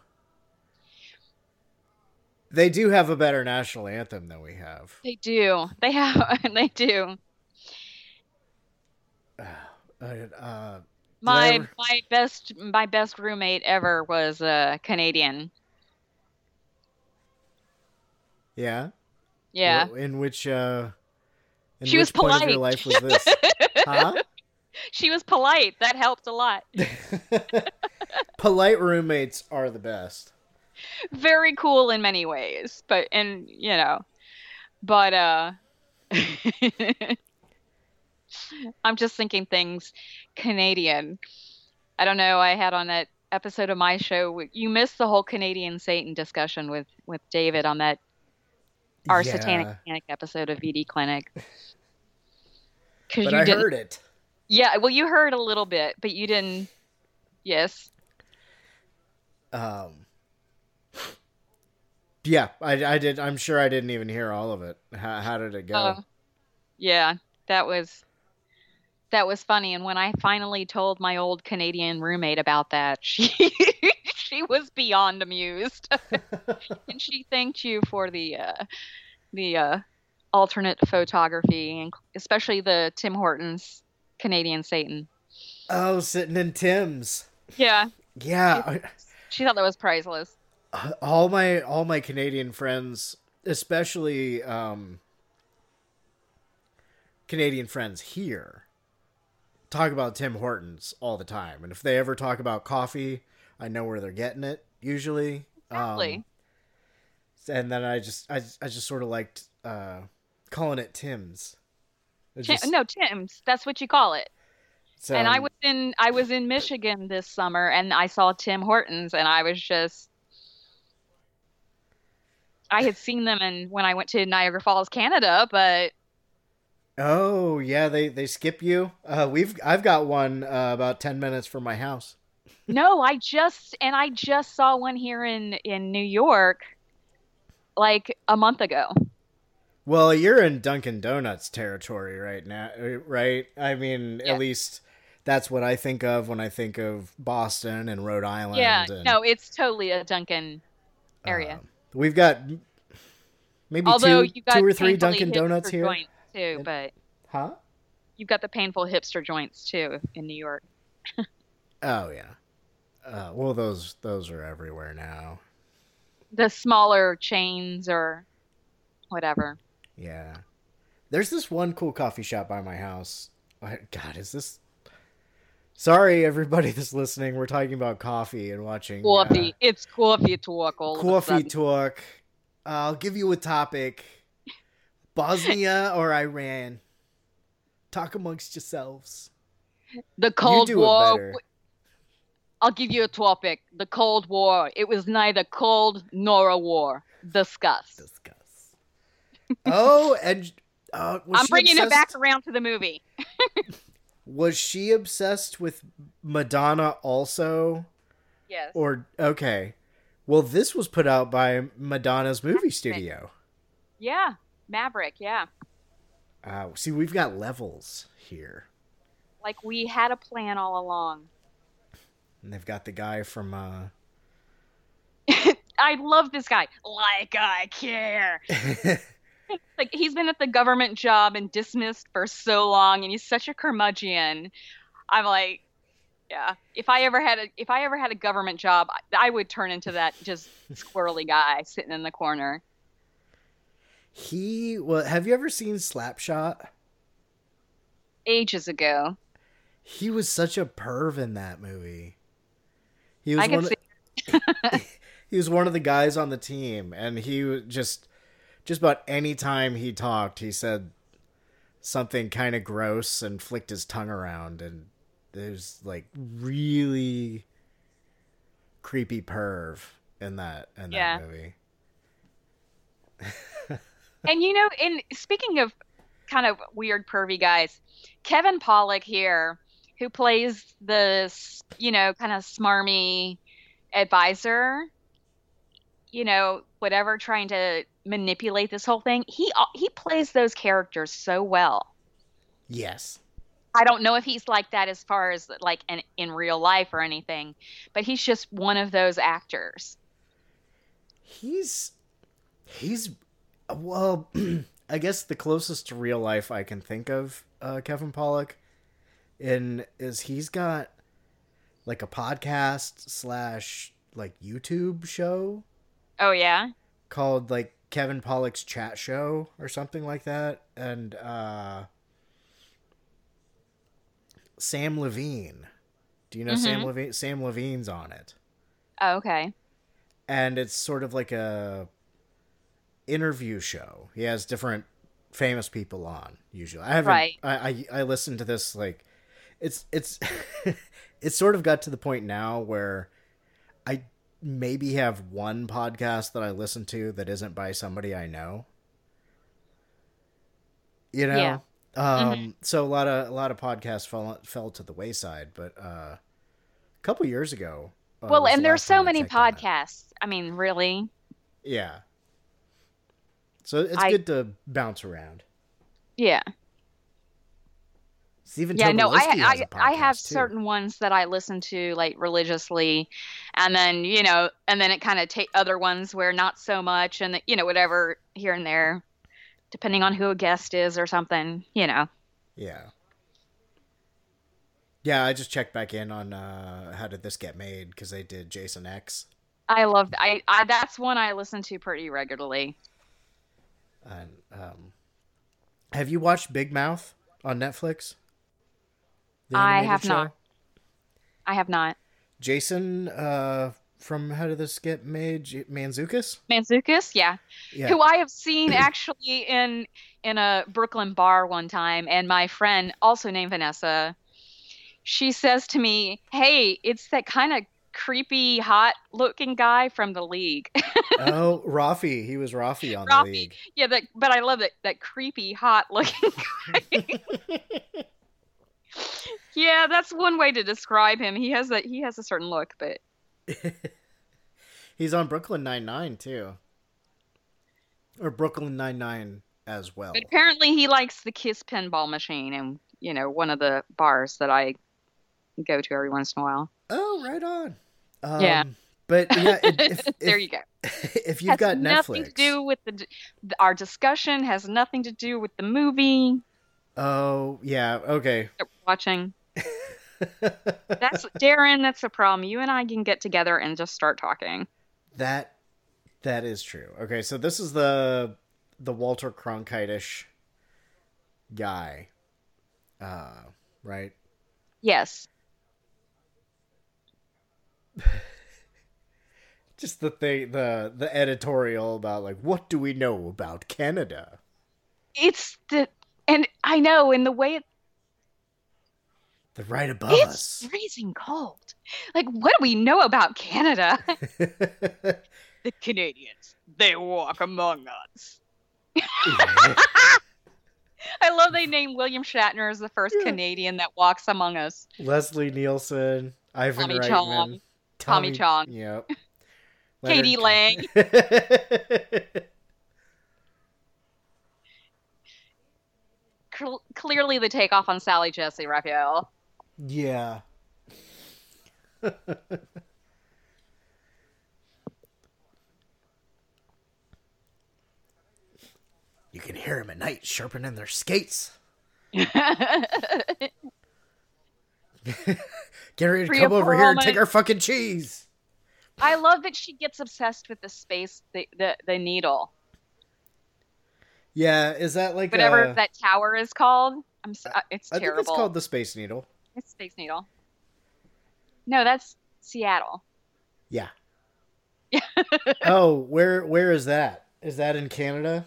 they do have a better national anthem than we have. They do. They have. They do. Uh, uh, My ever- my best my best roommate ever was a Canadian. Yeah. Yeah. In which uh in She was which point of your polite. life was this? huh? She was polite. That helped a lot. Polite roommates are the best. Very cool in many ways, but and you know, but uh I'm just thinking things Canadian. I don't know. I had on that episode of my show. You missed the whole Canadian Satan discussion with with David on that our Yeah. satanic panic episode of VD Clinic. Because But you I didn't. heard it. Yeah, well, you heard a little bit, but you didn't. Yes. Um, yeah, I, I did. I'm sure I didn't even hear all of it. How, how did it go? Oh, yeah, that was that was funny. And when I finally told my old Canadian roommate about that, she she was beyond amused, and she thanked you for the uh, the uh, alternate photography, and especially the Tim Hortons Canadian Satan. oh, sitting in Tim's. Yeah, Yeah, I- she thought that was priceless. all my all my Canadian friends, especially um, Canadian friends here, talk about Tim Hortons all the time. And if they ever talk about coffee, I know where they're getting it usually. Exactly. Um, and then I just I, I just sort of liked uh, calling it Tim's. It Tim, just- no, Tim's. That's what you call it. and I was in I was in Michigan this summer and I saw Tim Hortons and I was just I had seen them and when I went to Niagara Falls, Canada, but Oh yeah, they they skip you. Uh, we've I've got one uh, about ten minutes from my house. No, I just and I just saw one here in in New York like a month ago. Well, you're in Dunkin' Donuts territory right now, right? I mean, at least that's what I think of when I think of Boston and Rhode Island. yeah, and, no, it's totally a Dunkin' area. Um, we've got maybe Although two, got two or three Dunkin' Donuts here. too, but Huh? you've got the painful hipster joints too in New York. Oh yeah. Uh, well, those those are everywhere now. The smaller chains or whatever. Yeah. There's this one cool coffee shop by my house. God, is this? Sorry, everybody that's listening. We're talking about coffee and watching uh, Coffee. it's coffee talk all coffee talk. I'll give you a topic: Bosnia or Iran. Talk amongst yourselves. the Cold do it War. I'll give you a topic. The Cold War. It was neither cold nor a war. Discuss. Discuss. Oh, and uh, was I'm bringing it back around to the movie. Was she obsessed with Madonna also? Yes. Or okay. Well, this was put out by Madonna's movie studio. Yeah. Maverick. Yeah. Uh, see, we've got levels here, Like we had a plan all along. And they've got the guy from. uh I love this guy. Like I care. like he's been at the government job and dismissed for so long and he's such a curmudgeon i'm like yeah if i ever had a if i ever had a government job i, I would turn into that just squirrely guy sitting in the corner He well, have you ever seen Slapshot? ages ago He was such a perv in that movie. He was one. Of, he was one of the guys on the team, and he just just about any time he talked, he said something kind of gross and flicked his tongue around, and there's like really creepy perv in that in that Yeah. movie. and you know in speaking of kind of weird pervy guys kevin pollak here who plays this you know kind of smarmy advisor you know whatever trying to manipulate this whole thing. He he plays those characters so well. Yes. i don't know if he's like that as far as like in, in real life or anything but he's just one of those actors. He's he's well, I guess the closest to real life I can think of uh, Kevin Pollak in is he's got like a podcast slash like YouTube show oh yeah called like Kevin Pollak's Chat Show or something like that, and uh, Samm Levine. Do you know Samm Mhm. Levine? Samm Levine's on it. oh, okay and it's sort of like a interview show. He has different famous people on usually. I haven't. Right. I, I I listen to this like, it's it's it's sort of got to the point now where I maybe have one podcast that I listen to that isn't by somebody I know. You know. Yeah. Um. Mhm. So a lot of a lot of podcasts fell fell to the wayside, but uh, a couple years ago. uh, well, was the and there's so many podcasts. I mean, really. Yeah. So it's I- good to bounce around. Yeah. Stephen yeah, no, I Tobolowsky has I, a I have too. certain ones that I listen to like religiously, and then you know, and then it kind of take other ones where not so much, and you know, whatever here and there, depending on who a guest is or something, you know. Yeah. Yeah, I just checked back in on uh, how did this get made because they did Jason X, I love I, I that's one I listen to pretty regularly. and um, have you watched Big Mouth on Netflix? The I have show? not. I have not. Jason uh, from How Did This Get Made? J- Mantzoukas. Mantzoukas, yeah. Yeah. Who I have seen actually in in a Brooklyn bar one time, and my friend, also named Vanessa, she says to me, "Hey, it's that kind of creepy, hot-looking guy from the League." oh, Rafi. He was Rafi on Rafi. the league. yeah, that, but I love that that creepy, hot-looking guy. yeah, that's one way to describe him. He has a he has a certain look, but He's on Brooklyn Nine Nine too, or Brooklyn Nine Nine as well. But apparently he likes the Kiss pinball machine and you know, one of the bars that I go to every once in a while. Oh, right on. Um, Yeah. But yeah, it, if, there you go. If you've has got nothing Netflix, to do with the our discussion has nothing to do with the movie oh yeah, okay. watching. that's Darren, that's the problem. You and I can get together and just start talking. That that is true. Okay, so this is the the Walter Cronkite-ish guy, uh, right? Yes. Just the thing, the the editorial about like what do we know about Canada? It's the and I know in the way it, The right above it's us. freezing cold. Like what do we know about Canada? the Canadians, they walk among us. I love they named William Shatner as the first Canadian that walks among us. Leslie Nielsen, Ivan Tommy Reitman, Chong. Tommy Chong. Yep. Katie Lang. Clearly the takeoff on Sally Jessy Raphael. Yeah. you can hear them at night sharpening their skates. Get ready to Free come over here and Perlman. take our fucking cheese. I love that she gets obsessed with the space, the the, the needle, Yeah, is that like whatever uh, that tower is called. I'm. s- uh, It's I think it's called the Space Needle. It's Space Needle. No, that's Seattle. Yeah. oh, where where is that? Is that in Canada?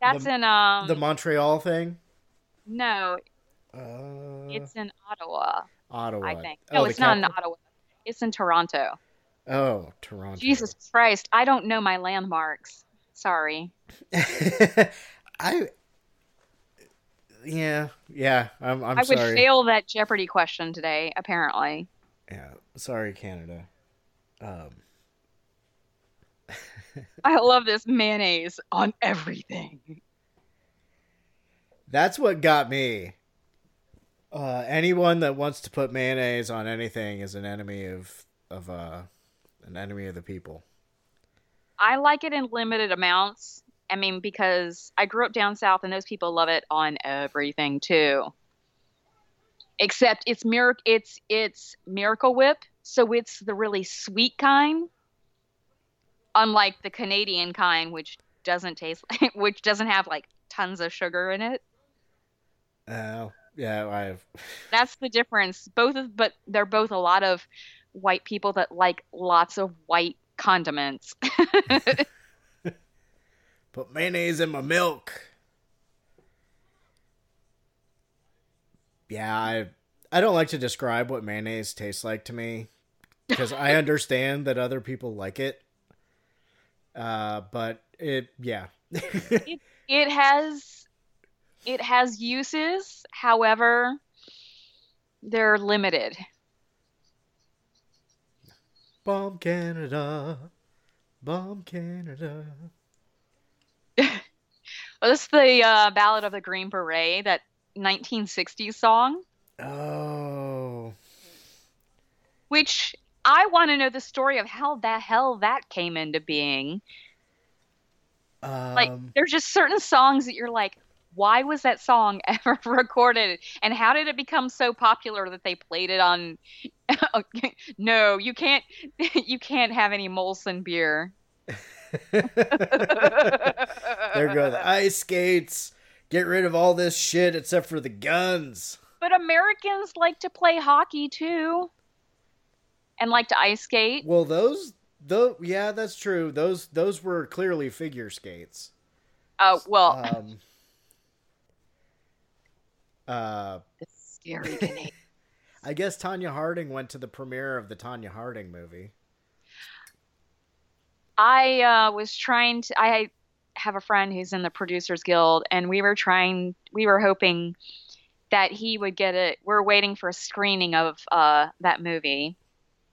That's The- in um. the Montreal thing? no, Uh, it's in Ottawa. Ottawa. I think. Oh, No, the it's not in? Ottawa. It's in Toronto. Oh, Toronto. Jesus Christ, I don't know my landmarks. Sorry. I. Yeah, yeah. I'm. I'm I would sorry. fail that Jeopardy question today. Apparently. Yeah, sorry, Canada. Um, I love this mayonnaise on everything. that's what got me. Uh, anyone that wants to put mayonnaise on anything is an enemy of of uh, an enemy of the people. I like it in limited amounts. I mean, because I grew up down south and those people love it on everything too. Except it's miracle it's it's Miracle Whip, so it's the really sweet kind. Unlike the Canadian kind, which doesn't taste which doesn't have like tons of sugar in it. Oh, yeah, I've. That's the difference. Both of but they're both a lot of white people that like lots of white condiments. Put mayonnaise in my milk. yeah, I I don't like to describe what mayonnaise tastes like to me because I understand that other people like it. Uh, but it, yeah, it, it has it has uses, however, they're limited. bomb Canada, bomb Canada. Well, this is the uh, Ballad of the Green Beret, that 1960s song, Oh, which I want to know the story of how the hell that came into being. um, Like, there's just certain songs that you're like, why was that song ever recorded? And how did it become so popular that they played it on? no, you can't. You can't have any Molson beer. there go the ice skates. Get rid of all this shit except for the guns. But Americans like to play hockey too, and like to ice skate. Well, those, though, yeah, that's true. Those, those were clearly figure skates. Oh well, Um, uh, the scary Canadian. I guess Tonya Harding went to the premiere of the Tonya Harding movie. I uh, was trying to. I have a friend who's in the Producers Guild, and we were trying. We were hoping that he would get it. We're waiting for a screening of uh, that movie.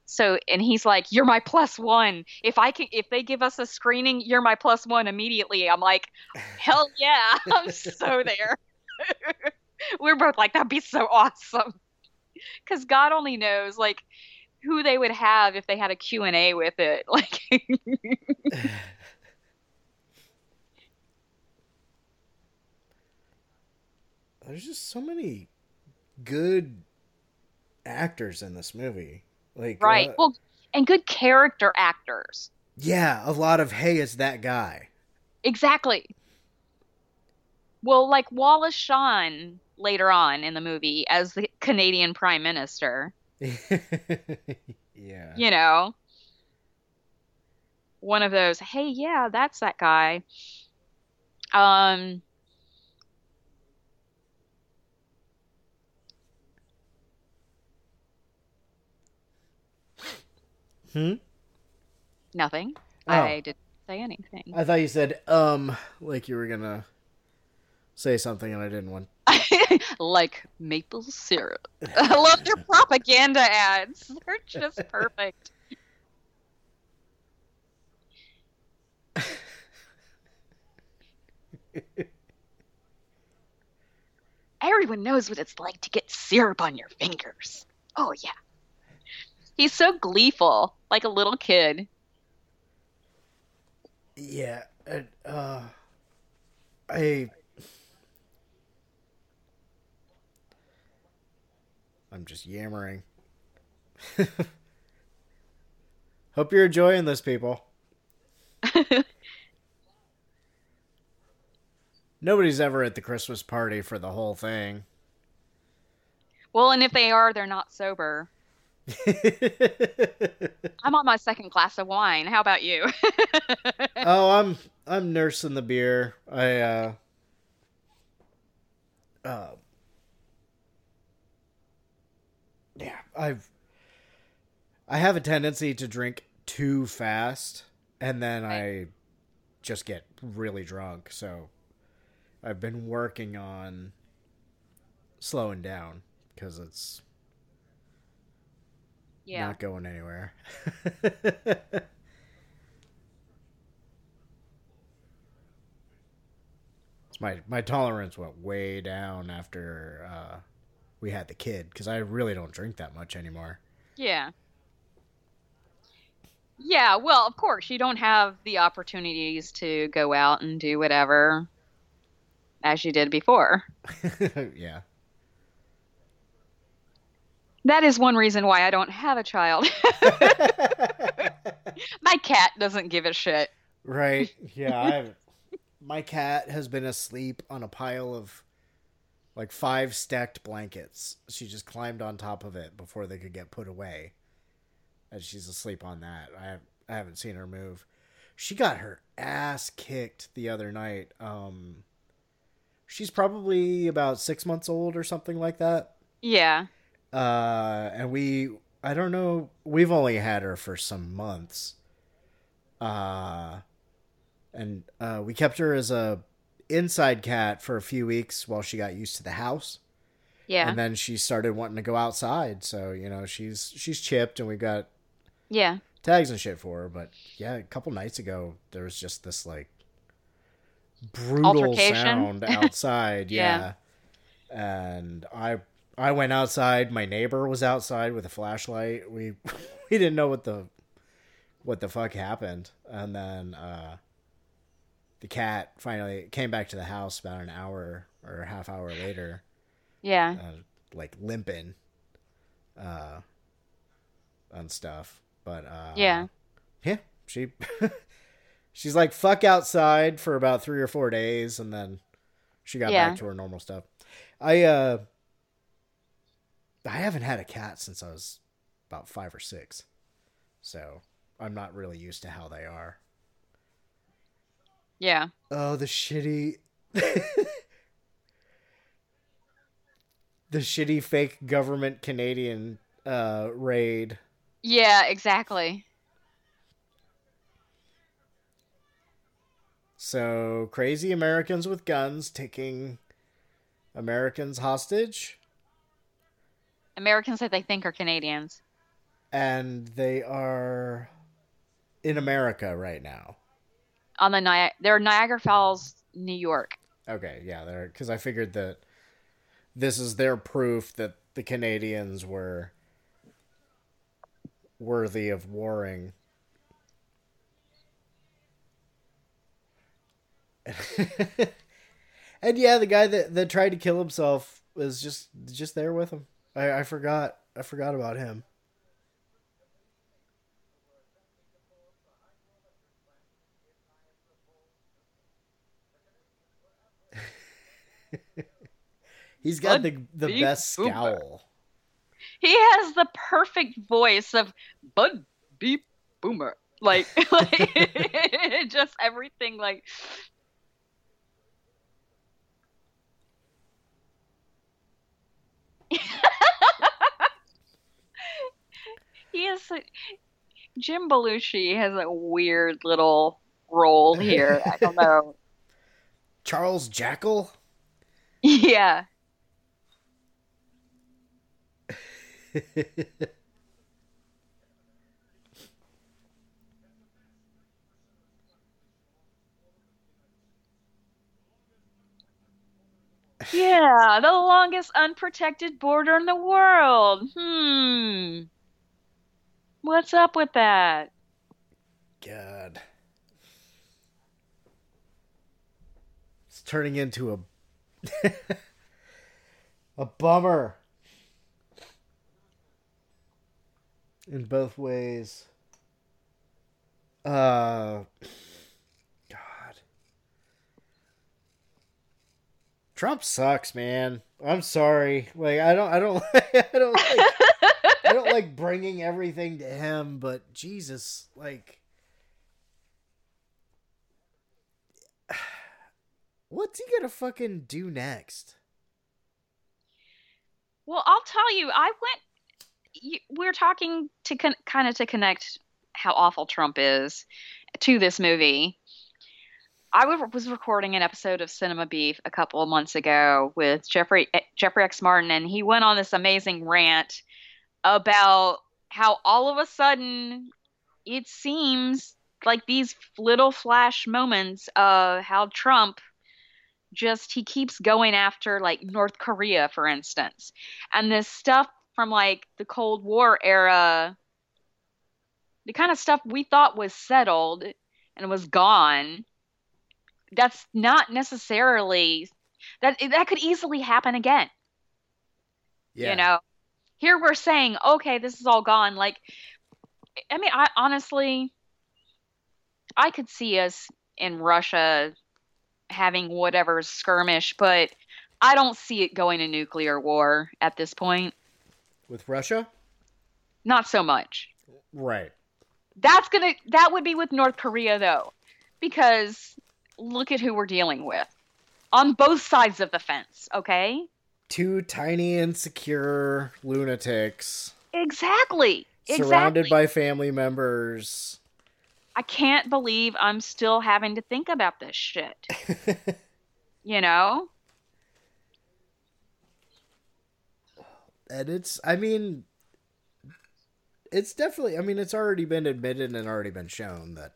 So, and he's like, "You're my plus one. If I can, if they give us a screening, you're my plus one immediately." I'm like, "Hell yeah, I'm so there." we're both like, "That'd be so awesome," because God only knows, like who they would have if they had a Q&A with it. Like There's just so many good actors in this movie. Like, right. uh, well and good character actors. Yeah, a lot of hey, it's that guy. exactly. Well like Wallace Shawn later on in the movie as the Canadian prime minister yeah. you know one of those hey yeah that's that guy um Hmm. nothing Oh. i didn't say anything I thought you said um like you were gonna say something and I didn't want. like maple syrup. I love their propaganda ads. They're just perfect. Everyone knows what it's like to get syrup on your fingers. Oh yeah. He's so gleeful, like a little kid. Yeah. Uh, uh, I. I'm just yammering. Hope you're enjoying this, people. Nobody's ever at the Christmas party for the whole thing. Well, and if they are, they're not sober. I'm on my second glass of wine. How about you? oh, I'm I'm nursing the beer. I uh uh Yeah, I've I have a tendency to drink too fast and then I just get really drunk. So I've been working on slowing down cuz it's yeah. not going anywhere. my my tolerance went way down after uh, we had the kid because I really don't drink that much anymore. Yeah. Yeah, well, of course, you don't have the opportunities to go out and do whatever as you did before. yeah. That is one reason why I don't have a child. My cat doesn't give a shit. Right. Yeah. I've, my cat has been asleep on a pile of like five stacked blankets. She just climbed on top of it before they could get put away. And she's asleep on that. I have, I haven't seen her move. She got her ass kicked the other night. Um she's probably about 6 months old or something like that. Yeah. Uh, and we, I don't know, we've only had her for some months. Uh, and uh, we kept her as a inside cat for a few weeks while she got used to the house. Yeah. And then she started wanting to go outside. So, you know, she's she's chipped and we got Yeah. tags and shit for her. But yeah, a couple nights ago there was just this like brutal sound outside. Yeah. yeah. And I I went outside, my neighbor was outside with a flashlight. We we didn't know what the what the fuck happened. And then uh the cat finally came back to the house about an hour or a half hour later Yeah. uh, like limping uh and stuff but uh Yeah. yeah she she's like fuck outside for about three or four days and then she got Yeah. back to her normal stuff i uh i haven't had a cat since i was about five or six so i'm not really used to how they are Yeah. Oh, the shitty. the shitty fake government Canadian uh, raid. Yeah, exactly. So, crazy Americans with guns taking Americans hostage, Americans that they think are Canadians. and they are in America right now. On the Ni- they're Niagara Falls, New York. Okay, yeah, they're because I figured that this is their proof that the Canadians were worthy of warring. and yeah, the guy that, that tried to kill himself was just just there with him. I, I forgot I forgot about him. He's got the the Beep best Boomer. scowl. He has the perfect voice of Bud Beep Boomer. Like, like just everything like he is Jim Belushi has a weird little role here. I don't know. Charles Jackal. Yeah. Yeah, the longest unprotected border in the world. Hmm. What's up with that? God. It's turning into a a bummer in both ways. Uh God. Trump sucks, man. I'm sorry. Like I don't I don't I don't like I don't like bringing everything to him, but Jesus, like What's he gonna fucking do next? Well, I'll tell you, I went. We're talking to con- kind of to connect how awful Trump is to this movie. I was recording an episode of Cinema Beef a couple of months ago with Jeffrey eh, Jeffrey X Martin, and he went on this amazing rant about how all of a sudden it seems like these little flash moments of how Trump just he keeps going after like North Korea, for instance, and this stuff from like the Cold War era, the kind of stuff we thought was settled and was gone. That's not necessarily that that could easily happen again. Yeah. You know, here we're saying, okay, this is all gone. Like, I mean, I honestly, I could see us in Russia having whatever skirmish, but I don't see it going to nuclear war at this point. With Russia? Not so much. Right. That's gonna that would be with North Korea though, because look at who we're dealing with on both sides of the fence. Okay. two tiny insecure lunatics Exactly. surrounded exactly. by family members. I can't believe I'm still having to think about this shit. you know? and it's i mean it's definitely i mean it's already been admitted and already been shown that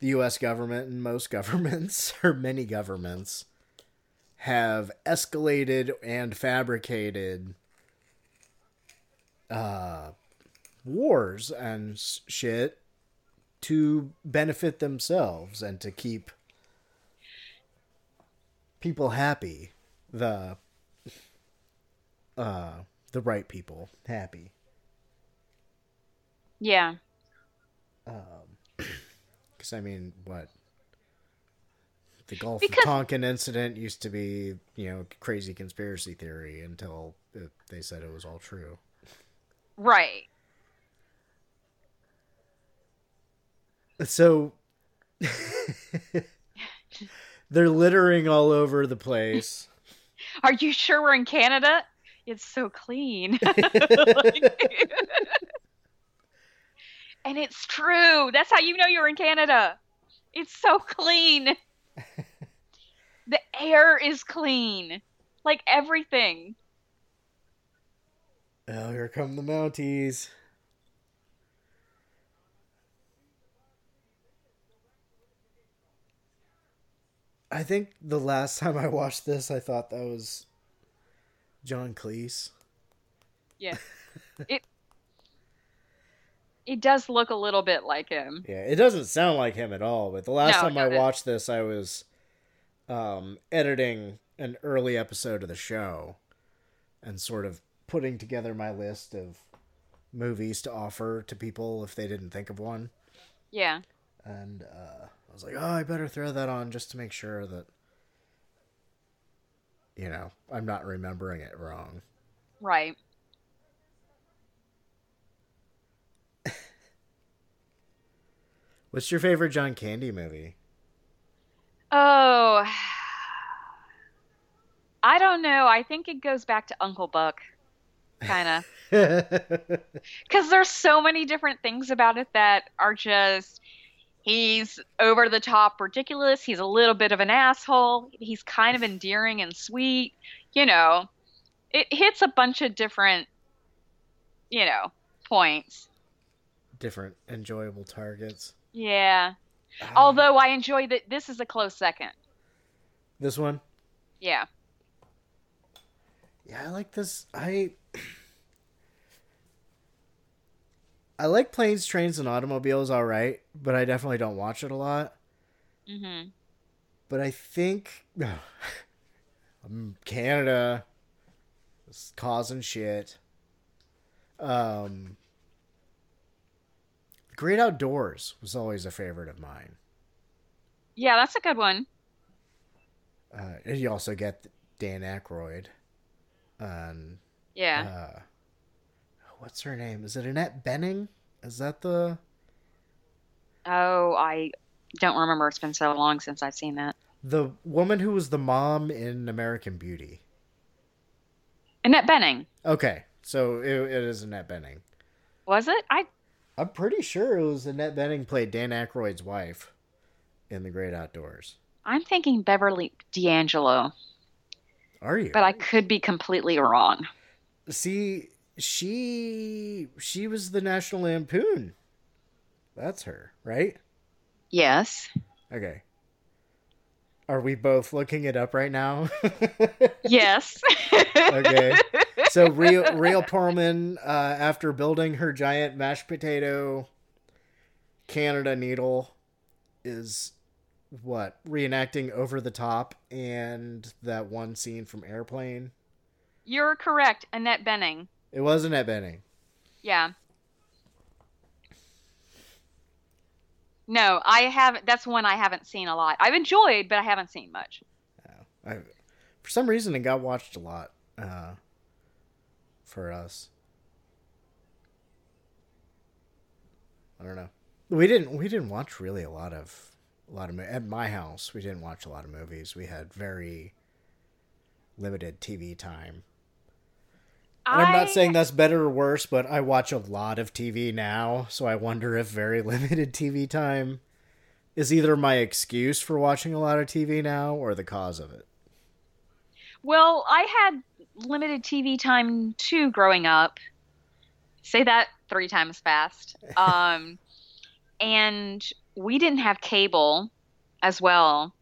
the us government and most governments or many governments have escalated and fabricated uh wars and shit to benefit themselves and to keep people happy the uh the right people happy Yeah. um because i mean what the gulf Because- of tonkin incident used to be you know crazy conspiracy theory until it, they said it was all true Right. So they're littering all over the place Are you sure we're in Canada? It's so clean. and it's true. That's how you know you're in Canada. It's so clean. the air is clean. Like everything. oh here come the mounties I think the last time I watched this, I thought that was John Cleese. Yeah. it it does look a little bit like him. Yeah, it doesn't sound like him at all. But the last No, time I it- watched this, I was um, editing an early episode of the show and sort of putting together my list of movies to offer to people if they didn't think of one. Yeah. And uh, I was like, oh, I better throw that on just to make sure that, you know, I'm not remembering it wrong. Right. What's your favorite John Candy movie? Oh. I don't know. I think it goes back to Uncle Buck. Kind of. Because there's so many different things about it that are just. He's over the top ridiculous. He's a little bit of an asshole. He's kind of endearing and sweet. You know, it hits a bunch of different, you know, points. Different enjoyable targets. Yeah. Um, Although I enjoy that this is a close second. This one? Yeah. Yeah, I like this. I I like planes, trains, and automobiles. All right, but I definitely don't watch it a lot. Mhm. But I think I'm Canada is causing shit. Um, Great Outdoors was always a favorite of mine. Yeah, that's a good one. Uh, and you also get Dan Aykroyd. Yeah. uh, what's her name? Is it Annette Bening? Is that the Oh, I don't remember. It's been so long since I've seen that. the woman who was the mom in American Beauty? Annette Bening. Okay, so it, it is Annette Bening. Was it? I I'm pretty sure it was Annette Bening played Dan Aykroyd's wife in The Great Outdoors. I'm thinking Beverly D'Angelo, Are you? but I could be completely wrong. See, she she was the National Lampoon. That's her, right? Yes. Okay. Are we both looking it up right now? Yes. okay. So Rhea Rhea Perlman, uh, after building her giant mashed potato Canada needle, is what reenacting over the top and that one scene from Airplane. You're correct, Annette Bening. It wasn't at Bening. Yeah. No, I haven't. That's one I haven't seen a lot. I've enjoyed, but I haven't seen much. I, for some reason, it got watched a lot uh, for us. I don't know. We didn't. We didn't watch really a lot of a lot of at my house. We didn't watch a lot of movies. We had very limited TV time. And I'm not saying that's better or worse, but I watch a lot of TV now, so I wonder if very limited TV time is either my excuse for watching a lot of TV now or the cause of it. Well, I had limited TV time too growing up. Say that three times fast. Um, and we didn't have cable as well.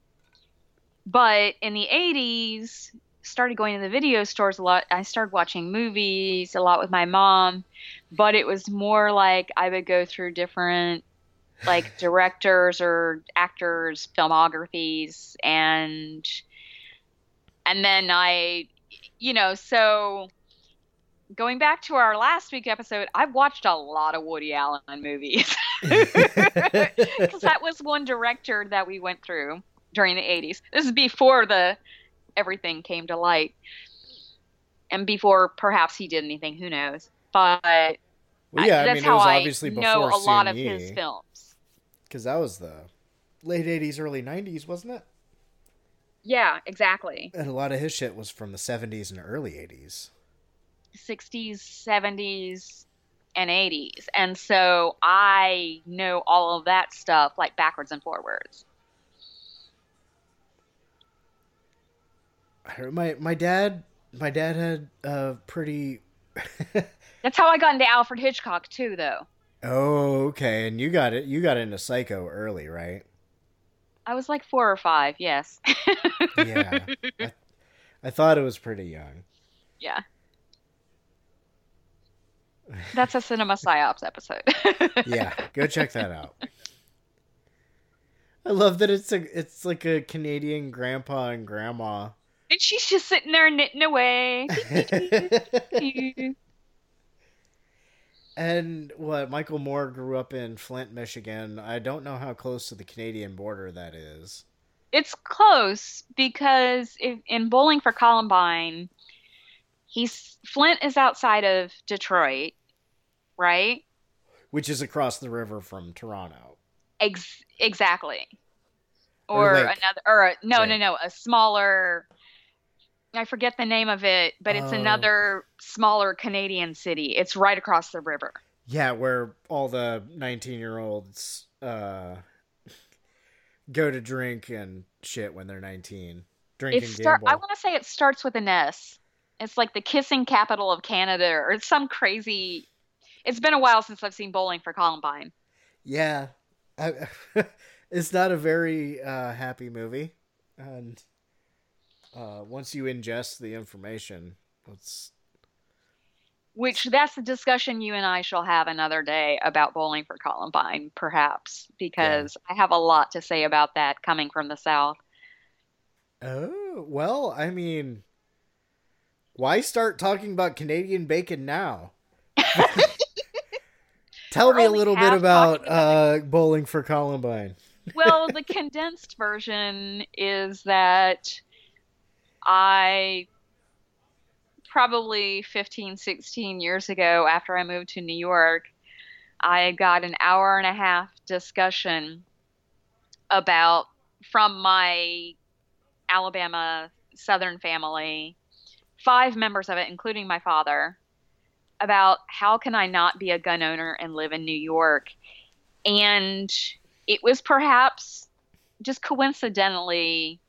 But in the 80s, started going to the video stores a lot. I started watching movies a lot with my mom, but it was more like I would go through different like directors or actors filmographies and and then I, you know, so going back to our last week episode, I've watched a lot of Woody Allen movies because that was one director that we went through during the 80s. This is before the everything came to light, and before perhaps he did anything. Who knows? But Well, yeah, I, that's mean, how it was I obviously before know a lot of his films. Because that was the late 80s, early 90s, wasn't it? Yeah, exactly. And a lot of his shit was from the 70s and early 80s. 60s, 70s, and 80s. And so I know all of that stuff like backwards and forwards. I don't- My my dad my dad had a pretty That's how I got into Alfred Hitchcock too though. Oh, okay. And you got it you got into Psycho early, right? I was like 4 or 5, yes. Yeah. I, I thought it was pretty young. yeah. That's a Cinema Psyops episode. Yeah, go check that out. I love that it's a it's like a Canadian grandpa and grandma. And she's just sitting there knitting away. And what Michael Moore grew up in Flint, Michigan. I don't know how close to the Canadian border that is. it's close because if, in Bowling for Columbine, he's Flint is outside of Detroit, right? Which is across the river from Toronto. Ex- exactly. Or Or, lake. another, or a, no, no, no, a smaller. I forget the name of it, but it's Oh. another smaller Canadian city. It's right across the river. Yeah, where all the 19 year olds uh, go to drink and shit when they're 19. Drink It and I want to say it starts with an S. It's like the kissing capital of Canada, or it's some crazy. It's been a while since I've seen Bowling for Columbine. Yeah. I, it's not a very uh, happy movie. And uh, once you ingest the information, it's. Which that's a discussion you and I shall have another day about Bowling for Columbine, perhaps, because I have a lot to say about that coming from the South. Oh, well, I mean, why start talking about Canadian bacon now? Tell me a little bit half about uh, Bowling for Columbine. well, the condensed version is that I probably 15, 16 years ago, after I moved to New York, I got an hour and a half discussion about from my Alabama Southern family, five members of it, including my father, about how can I not be a gun owner and live in New York. And it was perhaps just coincidentally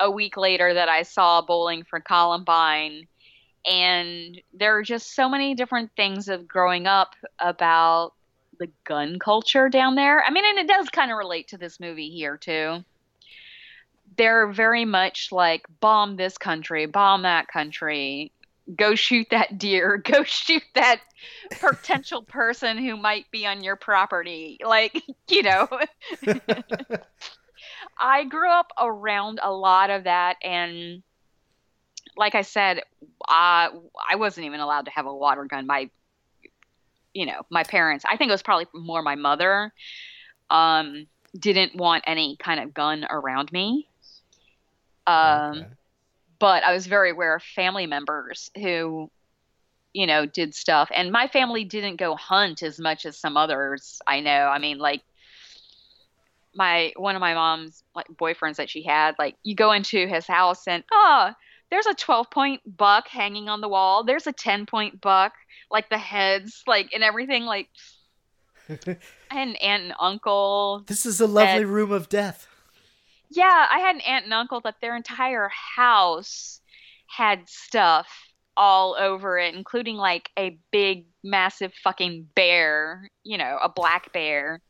a week later that I saw Bowling for Columbine. And there are just so many different things of growing up about the gun culture down there. I mean, and it does kind of relate to this movie here, too. They're very much like bomb this country, bomb that country, go shoot that deer, go shoot that potential person who might be on your property. Like, you know. I grew up around a lot of that and like I said, I I wasn't even allowed to have a water gun. My you know, my parents, I think it was probably more my mother um didn't want any kind of gun around me. Um but I was very aware of family members who you know did stuff and my family didn't go hunt as much as some others I know. I mean like my one of my mom's like boyfriends that she had like you go into his house and oh there's a 12 point buck hanging on the wall. There's a 10 point buck, like the heads, like and everything. Like, I had an aunt and uncle. This is a lovely that- room of death. Yeah, I had an aunt and uncle that their entire house had stuff all over it, including like a big, massive fucking bear, you know, a black bear.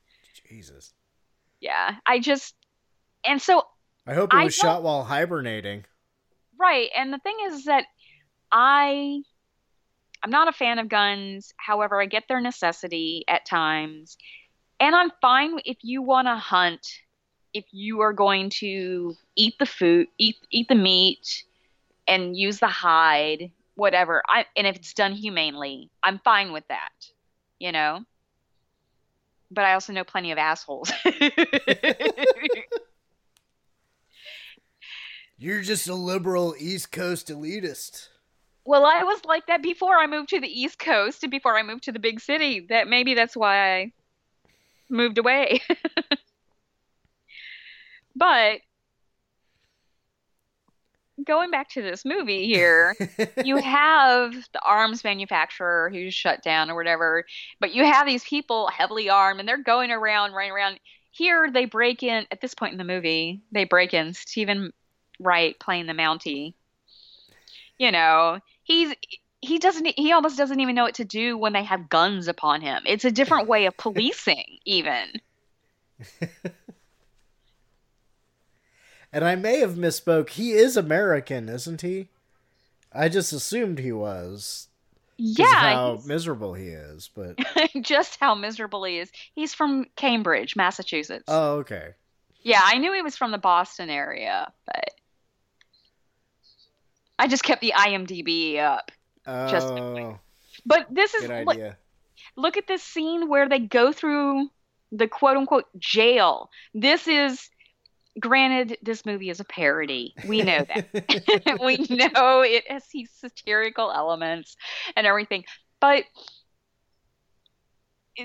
Jesus. Yeah, I just, and so, I hope it was shot while hibernating. right. And the thing is that I, I'm not a fan of guns. However, I get their necessity at times. And I'm fine if you want to hunt, if you are going to eat the food, eat eat the meat, and use the hide, whatever. I and if it's done humanely, I'm fine with that. You know. But I also know plenty of assholes. You're just a liberal East Coast elitist. well, I was like that before I moved to the East Coast and before I moved to the big city. That maybe that's why I moved away. but going back to this movie here, you have the arms manufacturer who's shut down or whatever, but you have these people heavily armed and they're going around, running around. Here they break in at this point in the movie, they break in Steven Wright playing the Mountie. You know, he's he doesn't he almost doesn't even know what to do when they have guns upon him. It's a different way of policing even. And I may have misspoke. He is American, isn't he? I just assumed he was. Yeah, how he's- miserable he is, but just how miserable he is. He's from Cambridge, Massachusetts. oh, okay. Yeah, I knew he was from the Boston area, but I just kept the IMDb up. Just- Oh, But this is good look, idea. look at this scene where they go through the quote unquote jail. This is granted this movie is a parody. We know that. we know it has these satirical elements and everything. But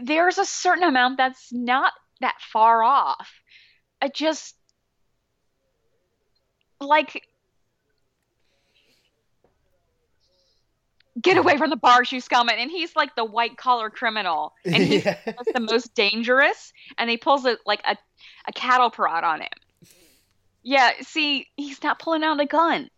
there's a certain amount that's not that far off. I just like get away from the bars, you scum. And he's like the white collar criminal, and he's Yeah. the most dangerous. And he pulls a like a, a cattle prod on him. Yeah, see, he's not pulling out a gun,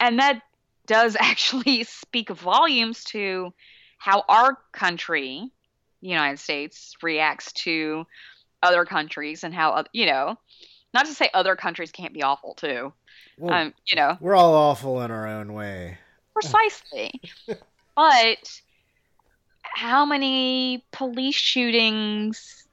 and that does actually speak volumes to how our country, the United States, reacts to other countries, and how you know, not to say other countries can't be awful too. Well, um, you know, We're all awful in our own way. Precisely. but how many police shootings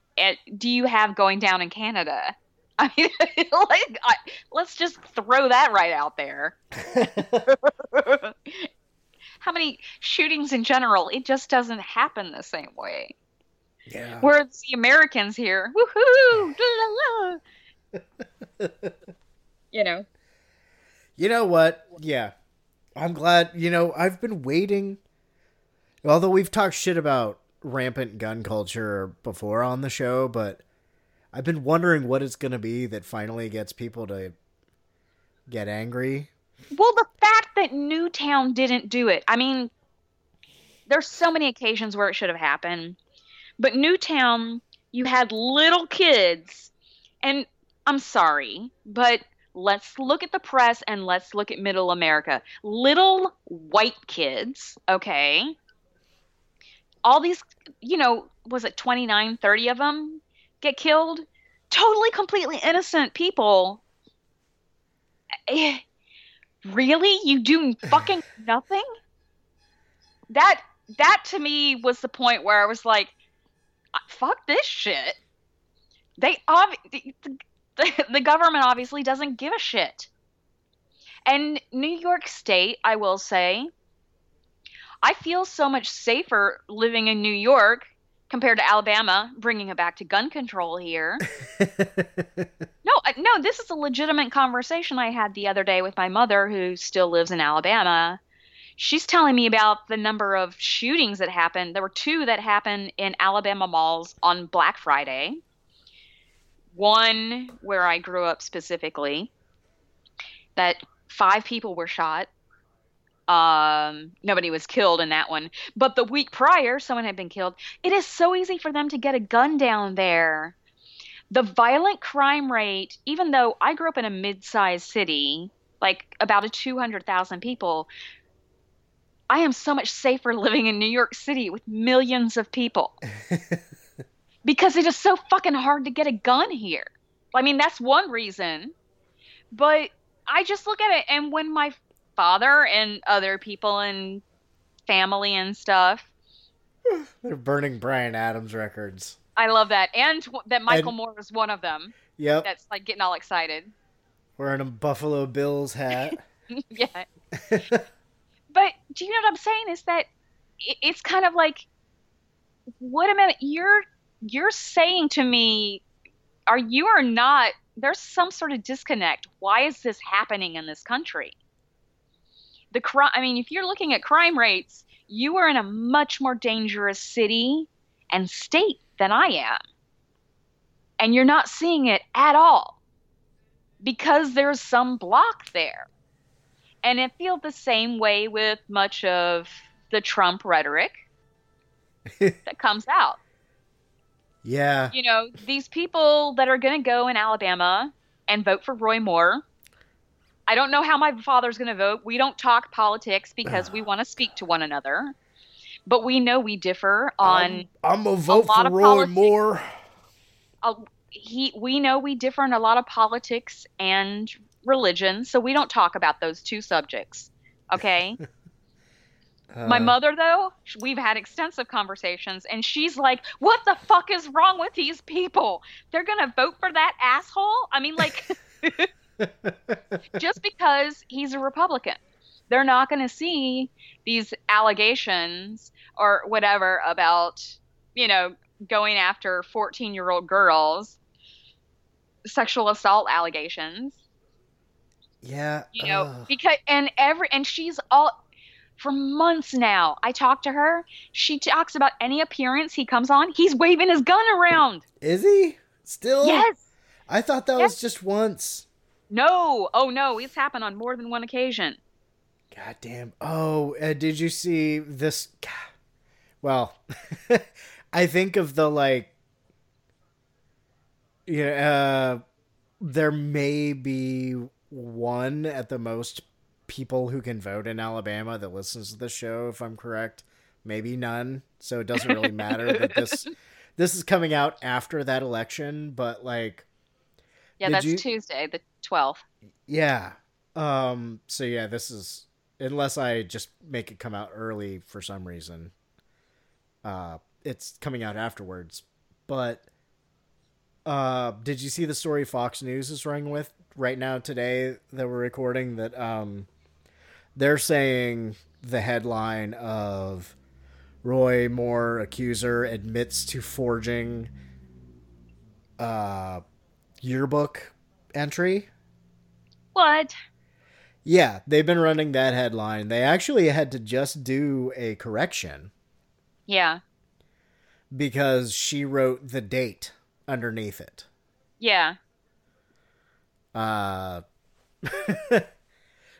do you have going down in Canada? I mean, like, I, let's just throw that right out there. how many shootings in general? It just doesn't happen the same way. Yeah. Whereas the Americans here, woohoo, la, la, la. you know. You know what? Yeah. I'm glad. You know, I've been waiting. Although we've talked shit about rampant gun culture before on the show, but I've been wondering what it's going to be that finally gets people to get angry. Well, the fact that Newtown didn't do it. I mean, there's so many occasions where it should have happened. But Newtown, you had little kids, and I'm sorry, but let's look at the press and let's look at middle America. Little white kids, okay? All these, you know, was it 29, 30 of them get killed? Totally, completely innocent people. Eh, Really? You do fucking nothing? That that to me was the point where I was like, "Uh, fuck this shit. They ob- the, the, the government obviously doesn't give a shit. And New York State, I will say, I feel so much safer living in New York compared to Alabama, bringing it back to gun control here. No, no, this is a legitimate conversation I had the other day with my mother who still lives in Alabama. She's telling me about the number of shootings that happened. There were two that happened in Alabama malls on Black Friday. One where I grew up specifically, that five people were shot Um, nobody was killed in that one. But the week prior, someone had been killed. It is so easy for them to get a gun down there. The violent crime rate, even though I grew up in a mid sized city, like about a 200,000 people, I am so much safer living in New York City with millions of people because it is so fucking hard to get a gun here. I mean, that's one reason. But I just look at it, and when my father and other people and family and stuff, They're burning Bryan Adams records. I love that, and that Michael And- Moore is one of them. Yep. That's like getting all excited. Wearing a Buffalo Bills hat. yeah. but do you know what I'm saying? Is that it, it's kind of like, wait a minute, you're you're saying to me, are you or not? There's some sort of disconnect. Why is this happening in this country? The crime. I mean, if you're looking at crime rates, you are in a much more dangerous city and state than I am, and you're not seeing it at all because there's some block there. And it feels the same way with much of the Trump rhetoric that comes out. Yeah. You know, these people that are going to go in Alabama and vote for Roy Moore. I don't know how my father's going to vote. We don't talk politics because we want to speak to one another. But we know we differ on I'm gonna vote lot for Roy politics. Moore. uh, he we know we differ in a lot of politics and religion, so we don't talk about those two subjects. Okay? My Uh, mother though, we've had extensive conversations and she's like, "What the fuck is wrong with these people? They're going to vote for that asshole?" I mean like just because he's a Republican. They're not going to see these allegations or whatever about, you know, going after 14 year old girls, sexual assault allegations, Yeah. you know, because, and every, and she's all, for months now, I talk to her. She talks about any appearance he comes on, he's waving his gun around. Is he still? Yes. I thought that was just once. No. Oh, no. It's happened on more than one occasion. God damn. Oh, uh, did you see this? Well, I think of the like. Yeah, uh, there may be one at the most people who can vote in Alabama that listens to the show. If I'm correct, maybe none. So it doesn't really matter that this this is coming out after that election. But like, Yeah, that's you- Tuesday, the 12th. yeah. Um. So yeah, this is unless I just make it come out early for some reason. Uh, it's coming out afterwards. But uh, did you see the story Fox News is running with right now today that we're recording? That um, they're saying the headline of Roy Moore accuser admits to forging uh yearbook entry. What? Yeah, they've been running that headline. They actually had to just do a correction Yeah. because she wrote the date underneath it. Yeah. Uh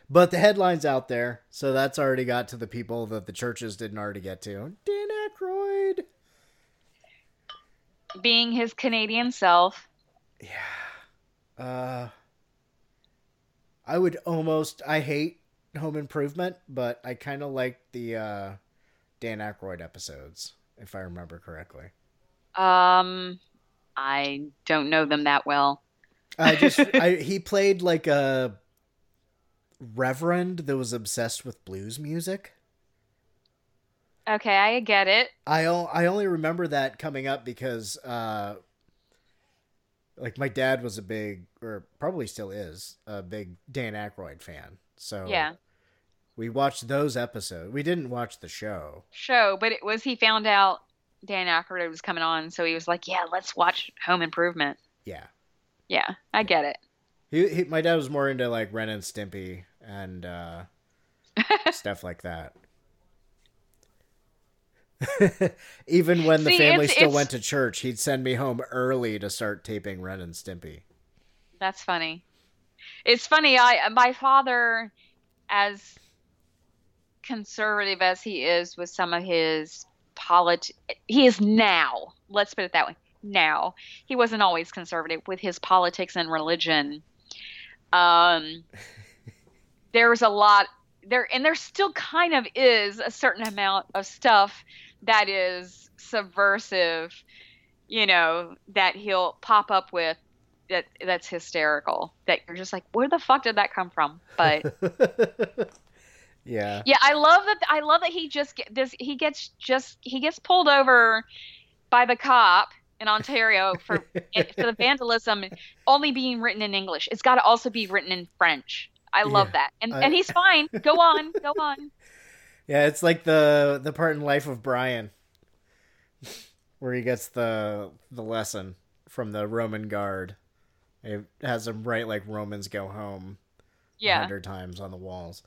But the headline's out there, so that's already got to the people that the churches didn't already get to. Dan Aykroyd. Being his Canadian self. Yeah. Uh I would almost I hate Home Improvement, but I kind of like the uh Dan Aykroyd episodes, if I remember correctly. Um, I don't know them that well. I just I, he played like a reverend that was obsessed with blues music. Okay, I get it. I o- I only remember that coming up because uh like my dad was a big or probably still is a big Dan Aykroyd fan. So Yeah. We watched those episodes. We didn't watch the show. Show, but it was he found out Dan Aykroyd was coming on, so he was like, "Yeah, let's watch Home Improvement." Yeah. Yeah, I get it. He, he my dad was more into like Ren and Stimpy and uh stuff like that. Even when the See, family it's- still it's- went to church, he'd send me home early to start taping Ren and Stimpy. That's funny. It's funny. I my father, as conservative as he is with some of his polit he is now let's put it that way now he wasn't always conservative with his politics and religion um there's a lot there and there still kind of is a certain amount of stuff that is subversive you know that he'll pop up with that that's hysterical that you're just like where the fuck did that come from? But Yeah. yeah i love that i love that he just get this he gets just he gets pulled over by the cop in ontario for for the vandalism only being written in english. It's got to also be written in french. I love Yeah. that. And I- and he's fine. Go on go on Yeah, it's like the the part in Life of Brian where he gets the the lesson from the Roman guard. It has him write like Romans go home yeah hundred times on the walls.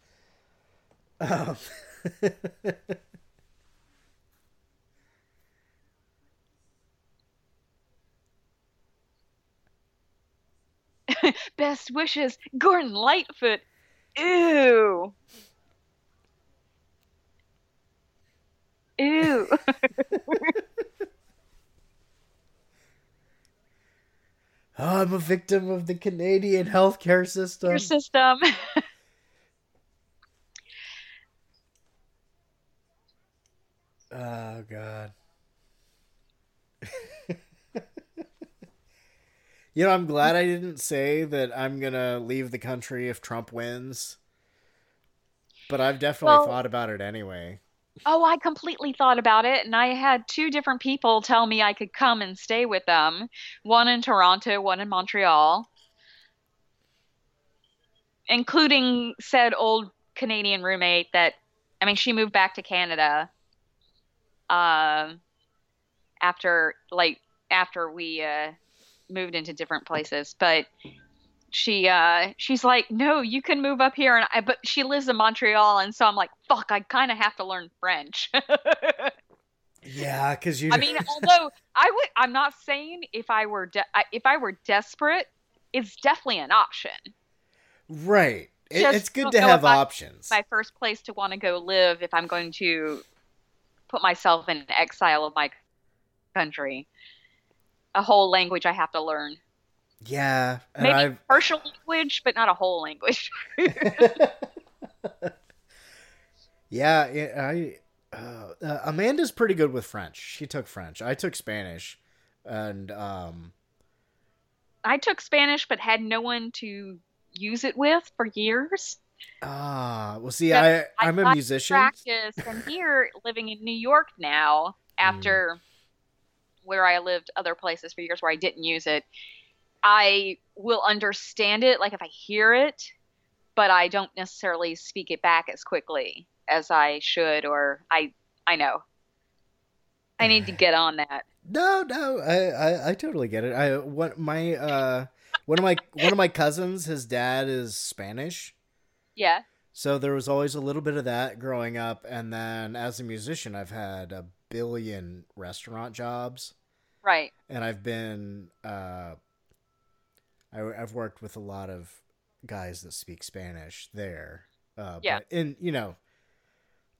Um, best wishes gordon lightfoot ew ew oh, I'm a victim of the Canadian healthcare system. your system Oh god. you know, I'm glad I didn't say that I'm gonna leave the country if Trump wins. But I've definitely Well- thought about it anyway. Oh, I completely thought about it, and I had two different people tell me I could come and stay with them. One in Toronto, one in Montreal, including said old Canadian roommate that, I mean, she moved back to Canada um, after, like, after we uh, moved into different places. But she uh she's like no you can move up here and i but she lives in montreal and so i'm like fuck i kind of have to learn french Yeah, because you. i mean although i would i'm not saying if i were de- if i were desperate it's definitely an option right. It, it's good to have options. my first place to want to go live if i'm going to put myself in exile of my country a whole language i have to learn Yeah, and maybe I've partial language but not a whole language yeah, I uh, uh, Amanda's pretty good with French. She took French. I took Spanish, and um, I took Spanish but had no one to use it with for years. ah, well, see, So I I'm a musician. Practice, and here living in New York now, after where I lived other places for years where I didn't use it, I will understand it. Like if I hear it, but I don't necessarily speak it back as quickly as I should, or I I know. I need to get on that. No, no, I, I, I totally get it. I what my uh one of my one of my cousins, his dad is Spanish, Yeah. so there was always a little bit of that growing up. And then as a musician, I've had a billion restaurant jobs, Right. and I've been uh, I, I've worked with a lot of guys that speak Spanish there. Uh, Yeah. But in you know,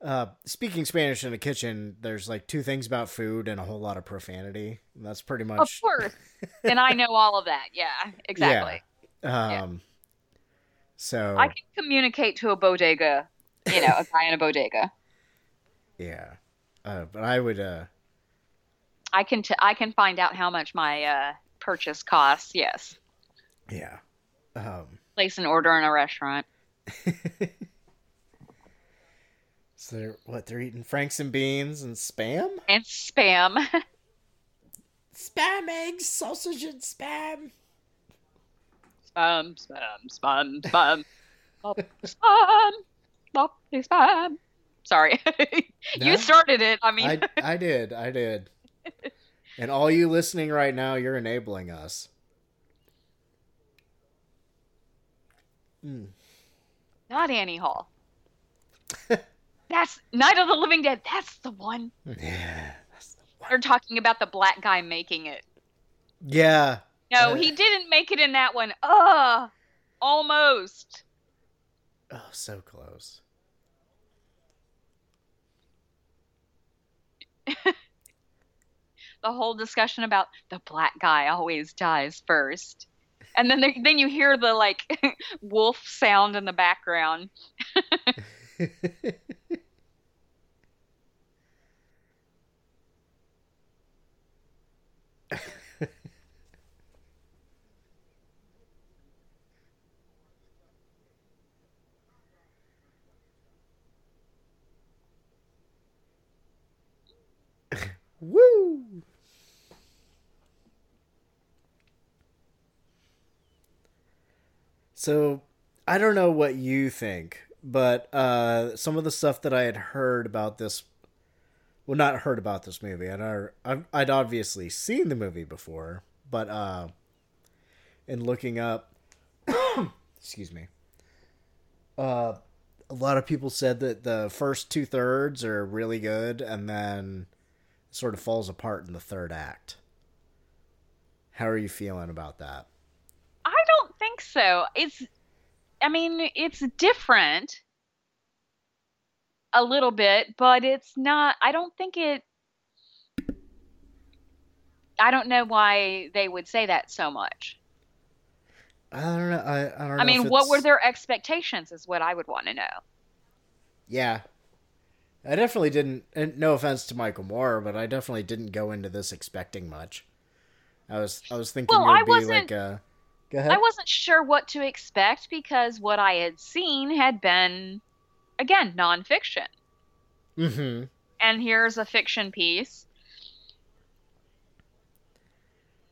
uh, speaking Spanish in a kitchen, there's like two things about food and a whole lot of profanity. That's pretty much. Of course. and I know all of that. Yeah. Exactly. Yeah. Um. So I can communicate to a bodega, you know, a guy in a bodega. yeah, uh, but I would. Uh, I can t- I can find out how much my uh, purchase costs. Yes, yeah. Um. place an order in a restaurant. So they're what they're eating franks and beans and spam. And spam. Spam eggs, sausage, and spam. spam, spam, spam, spam, Spam, spam, spam, spam. Sorry, you started it. I mean, I I did, I did. And all you listening right now, you're enabling us. Mm. not Annie Hall. That's Night of the Living Dead. That's the one. Yeah. They're talking about the black guy making it. Yeah. No, Uh, he didn't make it in that one. Ugh, almost. Oh, so close. the whole discussion about the black guy always dies first. And then there, then you hear the like wolf sound in the background. Woo! So, I don't know what you think, but uh, some of the stuff that I had heard about this, well, not heard about this movie. I'd, I'd obviously seen the movie before, but uh, in looking up, excuse me, uh, a lot of people said that the first two thirds are really good, and then sort of falls apart in the third act. How are you feeling about that? I don't think so. It's, I mean, it's different a little bit, but it's not, I don't think it, I don't know why they would say that so much. I don't know. I, I don't know. I mean, what were their expectations is what I would want to know. Yeah. I definitely didn't. And no offense to Michael Moore, but I definitely didn't go into this expecting much. I was I was thinking Well, it would I be like a. Go ahead. I wasn't sure what to expect because what I had seen had been, again, nonfiction. Mm-hmm. And here's a fiction piece.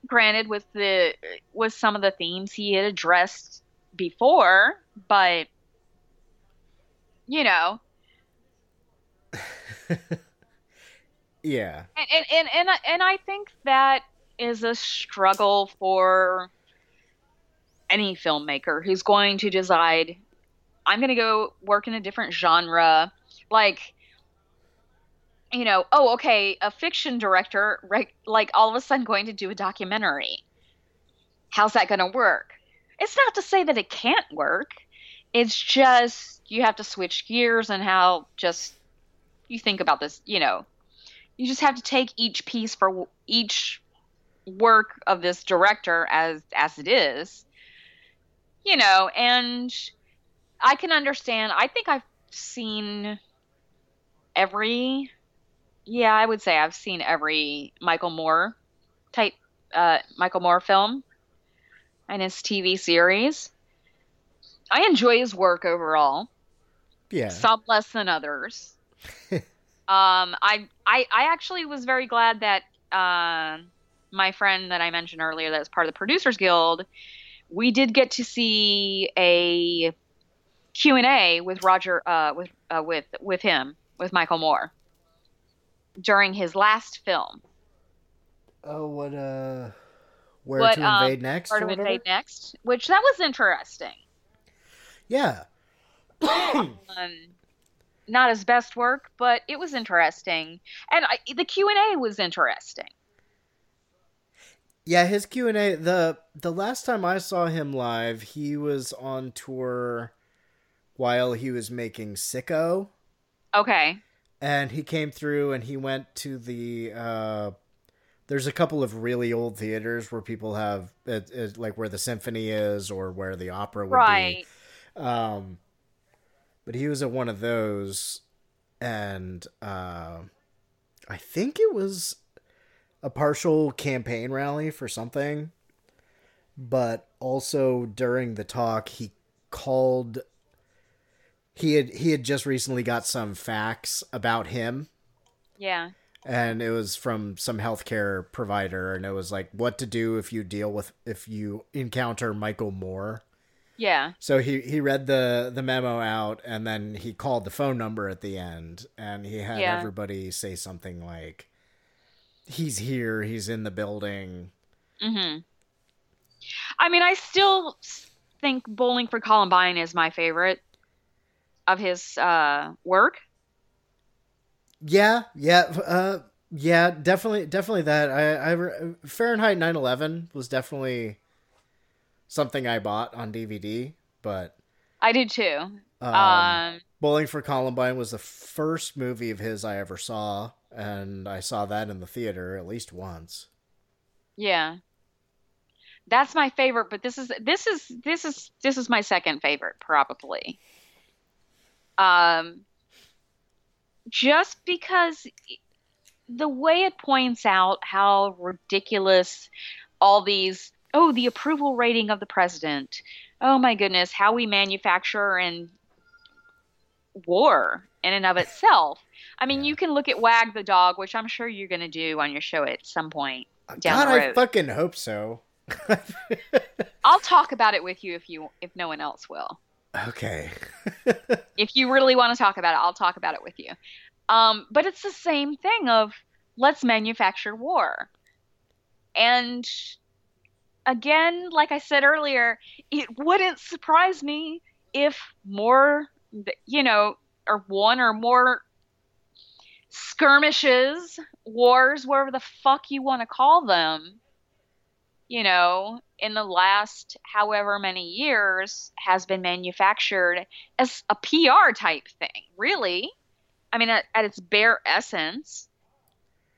Granted, with the with some of the themes he had addressed before, but you know, Yeah. and and and and I, and I think that is a struggle for any filmmaker who's going to decide I'm going to go work in a different genre like you know oh okay a fiction director right like all of a sudden going to do a documentary. How's that going to work? It's not to say that it can't work. It's just you have to switch gears and how just you think about this you know. You just have to take each piece for each work of this director as as it is you know and i can understand i think i've seen every yeah i would say i've seen every michael moore type uh michael moore film and his tv series i enjoy his work overall Yeah. some less than others. um, I, I I actually was very glad that uh, my friend that I mentioned earlier, that's part of the Producers Guild, we did get to see a Q and A with Roger, uh, with uh, with with him, with Michael Moore, during his last film. Oh, what uh, where What, to um, invade next? Where to invade next, which that was interesting. Yeah. um, not his best work, but it was interesting, and I, the Q and A was interesting. Yeah, his Q and A. the The last time I saw him live, he was on tour while he was making Sicko, Okay, and he came through and he went to the. uh There's a couple of really old theaters where people have it, it, like where the symphony is or where the opera would right. be. Um, but he was at one of those, and uh, I think it was a partial campaign rally for something. But also during the talk, he called. He had he had just recently got some facts about him, Yeah, and it was from some healthcare provider, and it was like what to do if you deal with if you encounter Michael Moore. yeah, So he he read the the memo out and then he called the phone number at the end and he had Yeah. everybody say something like he's here, he's in the building. hmm I mean, I still think Bowling for Columbine is my favorite of his uh, work. Yeah, yeah, uh yeah, definitely definitely that. I I Fahrenheit 9/11 was definitely something I bought on DVD, but I did too. um, Um, Bowling for Columbine was the first movie of his I ever saw and I saw that in the theater at least once. Yeah. That's my favorite, but this is this is this is this is my second favorite probably. Um just because the way it points out how ridiculous all these oh the approval rating of the president oh my goodness how we manufacture and war in and of itself i mean you can look at wag the dog which i'm sure you're going to do on your show at some point down God, the road I fucking hope so. i'll talk about it with you if you if no one else will Okay. if you really want to talk about it, I'll talk about it with you. Um, but it's the same thing of let's manufacture war. And again, like I said earlier, it wouldn't surprise me if more, you know, or one or more skirmishes, wars, whatever the fuck you want to call them, you know, in the last however many years has been manufactured as a PR type thing, really. I mean, at, at its bare essence,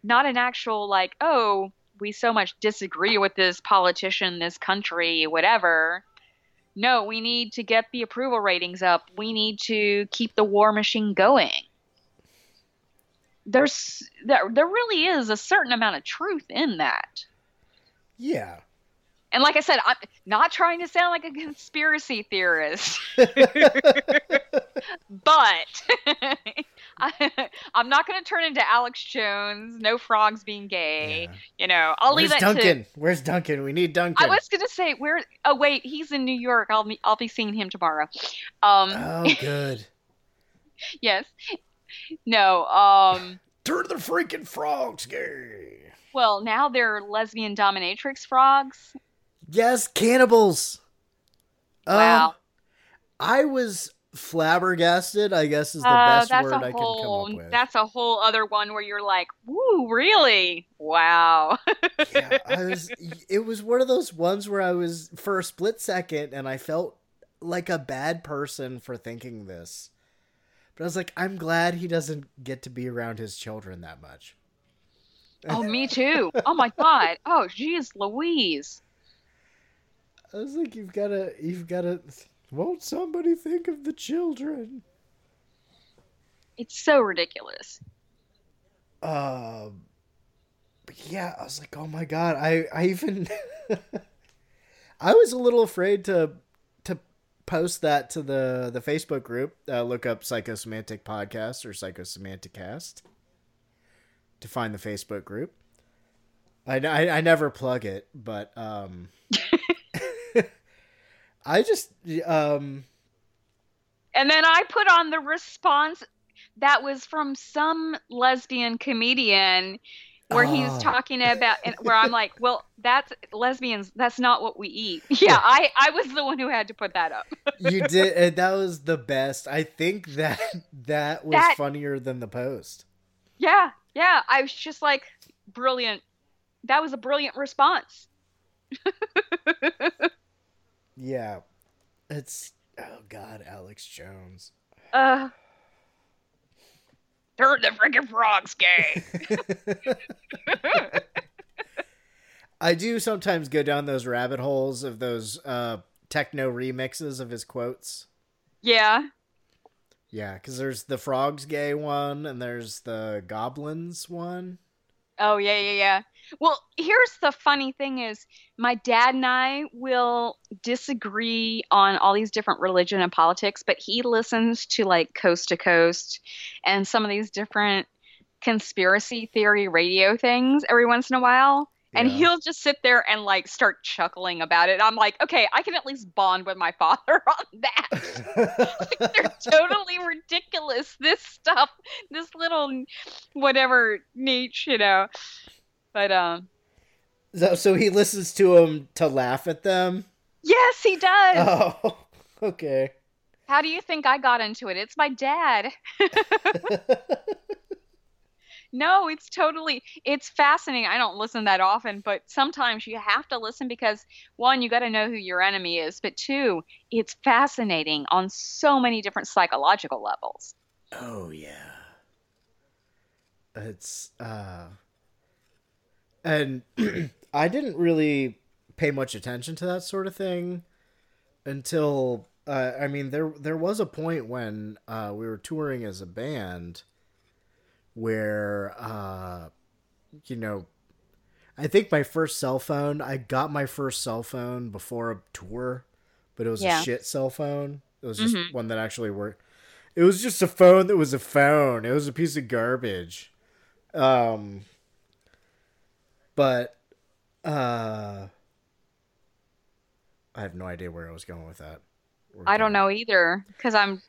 not an actual, like, oh, we so much disagree with this politician, this country, whatever. No, we need to get the approval ratings up. We need to keep the war machine going. There's there, there really is a certain amount of truth in that. Yeah. And like I said, I'm not trying to sound like a conspiracy theorist, but I, I'm not going to turn into Alex Jones. No frogs being gay. You know, I'll Where's leave that Duncan? to. Where's Duncan? We need Duncan. I was going to say where. Oh wait, he's in New York. I'll be I'll be seeing him tomorrow. Um, Oh, good. yes. No. Um. Turn the freaking frogs gay. Well, now they're lesbian dominatrix frogs. Yes, cannibals. Wow. Um, I was flabbergasted. I guess is the Uh, best word I can come up with. that's a whole other one where you're like, "Woo, really? Wow." Yeah. I was. It was one of those ones where I was for a split second, and I felt like a bad person for thinking this. But I was like, I'm glad he doesn't get to be around his children that much. oh, me too. Oh my god. Oh, geez, Louise. I was like, you've got to, you've got to. Won't somebody think of the children? It's so ridiculous. Um, but yeah, I was like, oh my god, I, I even, I was a little afraid to post that to the the Facebook group. Uh, look up Psychosemantic Podcast or Psychosemantic Cast to find the Facebook group. I, I, I never plug it, but um, I just um, And then I put on the response that was from some lesbian comedian where Oh. he's talking about and where I'm like, "Well, that's lesbians, that's not what we eat." Yeah, I I was the one who had to put that up. you did and that was the best. I think that that was That- funnier than the post. Yeah, yeah, I was just like, "Brilliant." That was a brilliant response. Yeah. It's oh god, Alex Jones. Uh Turn the freaking frogs gay. I do sometimes go down those rabbit holes of those uh techno remixes of his quotes. yeah. Yeah, cuz there's the frogs gay one and there's the goblins one. Oh yeah, yeah, yeah. Well, here's the funny thing is my dad and I will disagree on all these different religion and politics, but he listens to like Coast to Coast and some of these different conspiracy theory radio things every once in a while. And Yeah. he'll just sit there and like start chuckling about it. I'm like, okay, I can at least bond with my father on that. They're totally ridiculous. This stuff, this little whatever niche, you know. But um, So, so he listens to him to laugh at them. yes, he does. Oh, okay. How do you think I got into it? It's my dad. No, it's totally it's fascinating. I don't listen that often, but sometimes you have to listen because one, you got to know who your enemy is, but two, it's fascinating on so many different psychological levels. Oh yeah. It's uh and I didn't really pay much attention to that sort of thing until uh, I mean there there was a point when uh, we were touring as a band where uh, you know I think my first cell phone I got my first cell phone before a tour, but it was Yeah. a shit cell phone. It was just Mhm. one that actually worked. It was just a phone that was a phone. It was a piece of garbage. Um but uh I have no idea where I was going with that. We're I don't know either because I'm.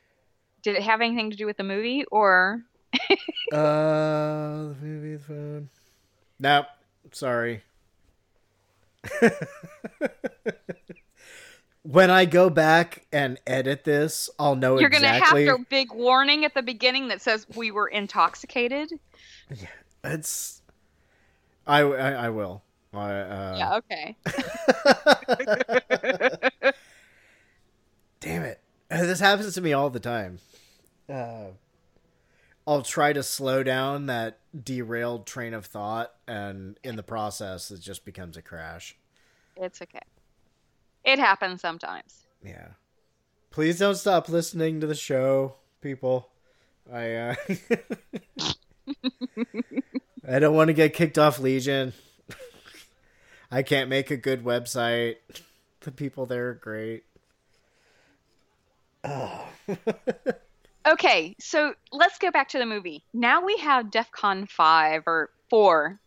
Did it have anything to do with the movie or? Uh, the movie, the phone. Nope. Sorry. when I go back and edit this, I'll know You're exactly. gonna have a big warning at the beginning that says we were intoxicated. Yeah, It's. I, I, I will. I, uh, yeah. Okay. Damn it. This happens to me all the time. Uh, I'll try to slow down that derailed train of thought, and in the process, it just becomes a crash. It's okay. It happens sometimes. Yeah. Please don't stop listening to the show, people. I uh I don't want to get kicked off Legion. I can't make a good website. The people there are great. Oh. Okay, so let's go back to the movie. Now we have DEFCON 5 or 4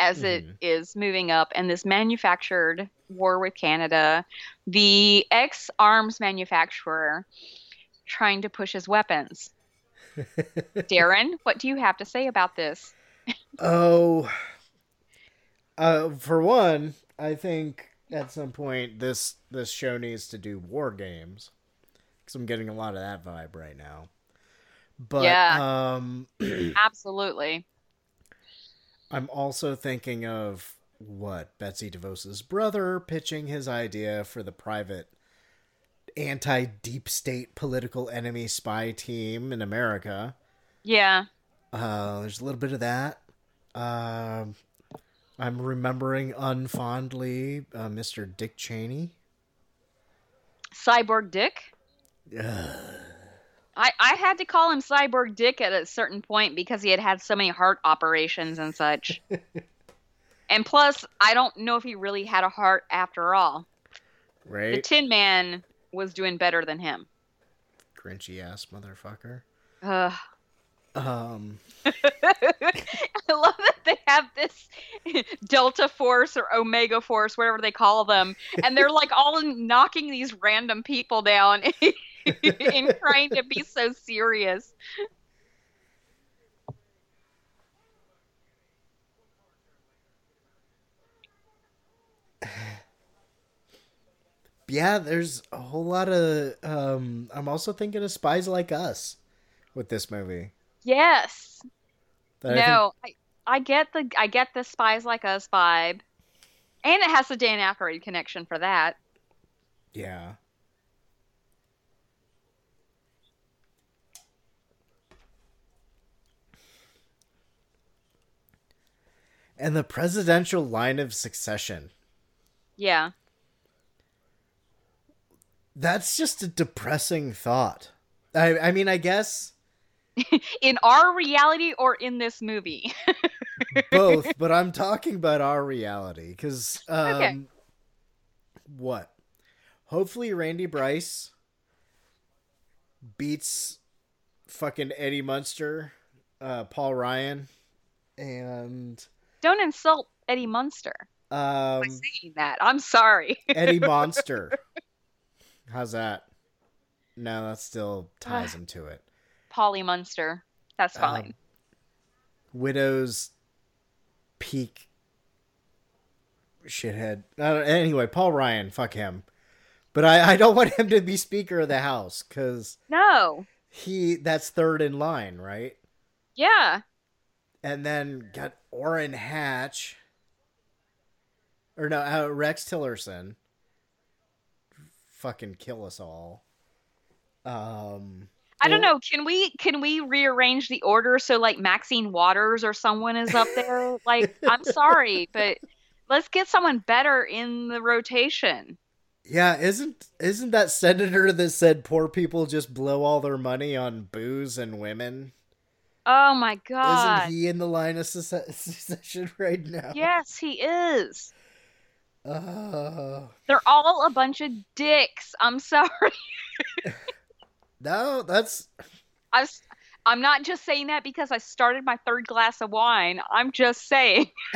as it is moving up and this manufactured war with Canada, the ex arms manufacturer trying to push his weapons. Darren, what do you have to say about this? Oh, uh, for one, I think at some point this this show needs to do war games because I'm getting a lot of that vibe right now. But Yeah. um, Absolutely. I'm also thinking of what Betsy DeVos's brother pitching his idea for the private anti deep state political enemy spy team in America. Yeah. Uh, there's a little bit of that. Um, I'm remembering unfondly uh, Mr. Dick Cheney. Cyborg Dick? I, I had to call him Cyborg Dick at a certain point because he had had so many heart operations and such. and plus, I don't know if he really had a heart after all. The Tin Man was doing better than him. Grinchy ass motherfucker. Ugh. Um, I love that they have this Delta Force or Omega Force, whatever they call them, and they're like all knocking these random people down and trying to be so serious. yeah, there's a whole lot of. Um, I'm also thinking of Spies Like Us with this movie. Yes. That I think- no, I, I get the I get the Spies Like Us vibe, and it has the Dan Aykroyd connection for that. yeah. And the presidential line of succession. Yeah. That's just a depressing thought. I, I mean, I guess in our reality or in this movie. both, but I'm talking about our reality because um, Okay. what? Hopefully, Randy Bryce beats fucking Eddie Munster, uh, Paul Ryan, and Don't insult Eddie Munster um, by saying that. I'm sorry. Eddie Monster. How's that? No, that still ties him to it. Polly Munster. That's Um, fine. Widow's peak shithead. Uh, anyway, Paul Ryan, fuck him. But I, I don't want him to be Speaker of the House because no. he that's third in line, right? Yeah. And then got Orrin Hatch, or no, uh, Rex Tillerson. Fucking kill us all. Um, I don't know. Can we can we rearrange the order so like Maxine Waters or someone is up there? like, I'm sorry, but let's get someone better in the rotation. Yeah, isn't isn't that senator that said poor people just blow all their money on booze and women? Oh my god. Isn't he in the line of succession right now? Yes, he is. Oh. They're all a bunch of dicks. I'm sorry. No, that's I was, I'm not just saying that because I started my third glass of wine. I'm just saying.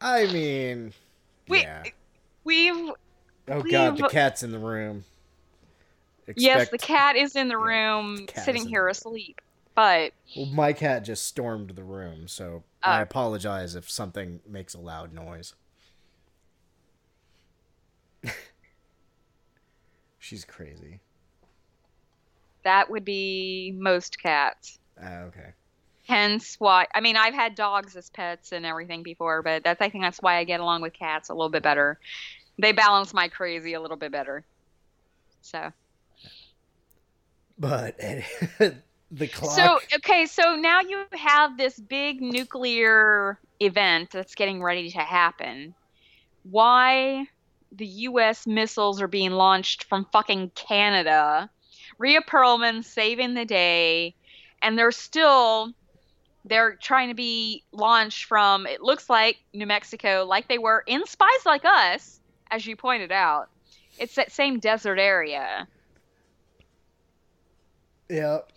I mean We yeah. we've Oh god, the cat's in the room. Yes, the cat is in the room sitting here asleep. But Well, my cat just stormed the room, so I Oh. apologize if something makes a loud noise. She's crazy. that would be most cats. Ah, okay. Hence why I mean I've had dogs as pets and everything before, but that's I think that's why I get along with cats a little bit better. They balance my crazy a little bit better. So But the clock. So okay, so now you have this big nuclear event that's getting ready to happen. Why the US missiles are being launched from fucking Canada. Rhea Perlman saving the day and they're still they're trying to be launched from it looks like New Mexico like they were in Spies Like Us as you pointed out. It's that same desert area. Yep.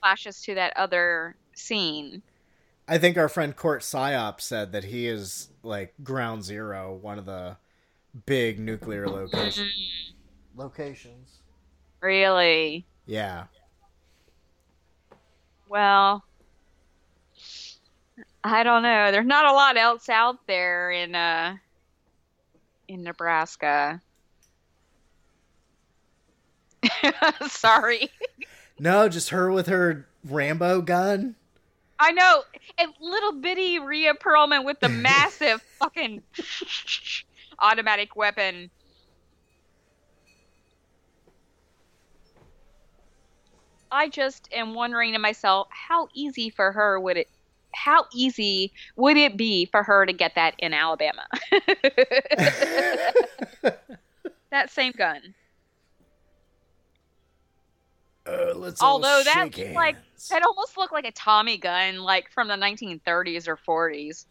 Flashes to that other scene. I think our friend Court Psyop said that he is like ground zero, one of the big nuclear locations. Locations. Really? Yeah. Well, I don't know. There's not a lot else out there in uh in Nebraska. Sorry. No, just her with her Rambo gun. I know. And little bitty Rhea Perlman with the massive fucking automatic weapon. I just am wondering to myself, how easy for her would it how easy would it be for her to get that in Alabama? that same gun. Uh, let's Although that like that almost looked like a Tommy gun, like from the 1930s or 40s,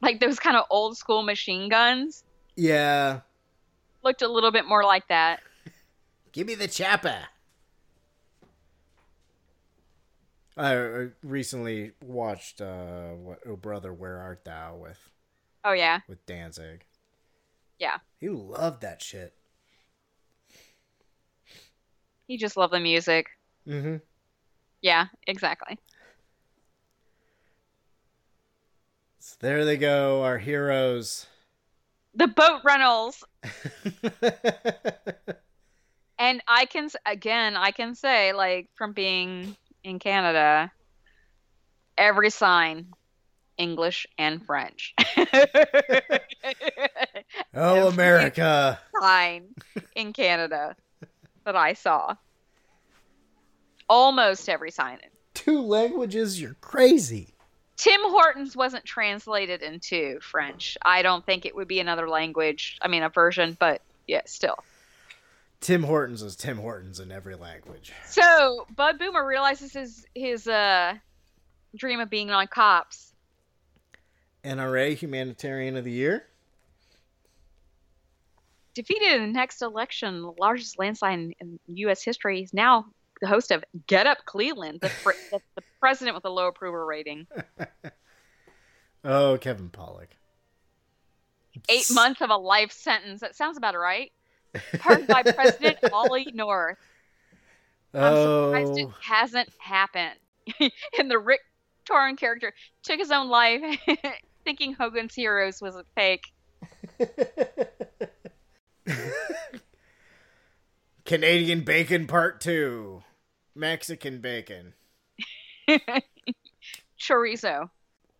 like those kind of old school machine guns. Yeah. Looked a little bit more like that. Give me the chapa. I recently watched uh what Oh Brother Where Art Thou with Oh yeah, with Danzig. yeah. He loved that shit. He just loved the music. Mm-hmm. Yeah, exactly. So there they go, our heroes. The boat runnels. And I can again, I can say like from being in Canada, every sign English and French. Oh America. sign in Canada that I saw. Almost every sign. Two languages, you're crazy. Tim Hortons wasn't translated into French. I don't think it would be another language. I mean, a version, but yeah, still. Tim Hortons is Tim Hortons in every language. So Bud Boomer realizes his his uh, dream of being on cops. NRA Humanitarian of the Year. Defeated in the next election, the largest landslide in, in U.S. history, is now the host of Get Up Cleveland, the, the, the president with a low approval rating. Oh, Kevin Pollak. Eight months of a life sentence. That sounds about right. Pardoned by President Ollie North. I'm surprised oh. it Oh, hasn't happened. and the Rip Torn character took his own life thinking Hogan's Heroes was a fake. Canadian Bacon Part 2. Mexican Bacon. Chorizo.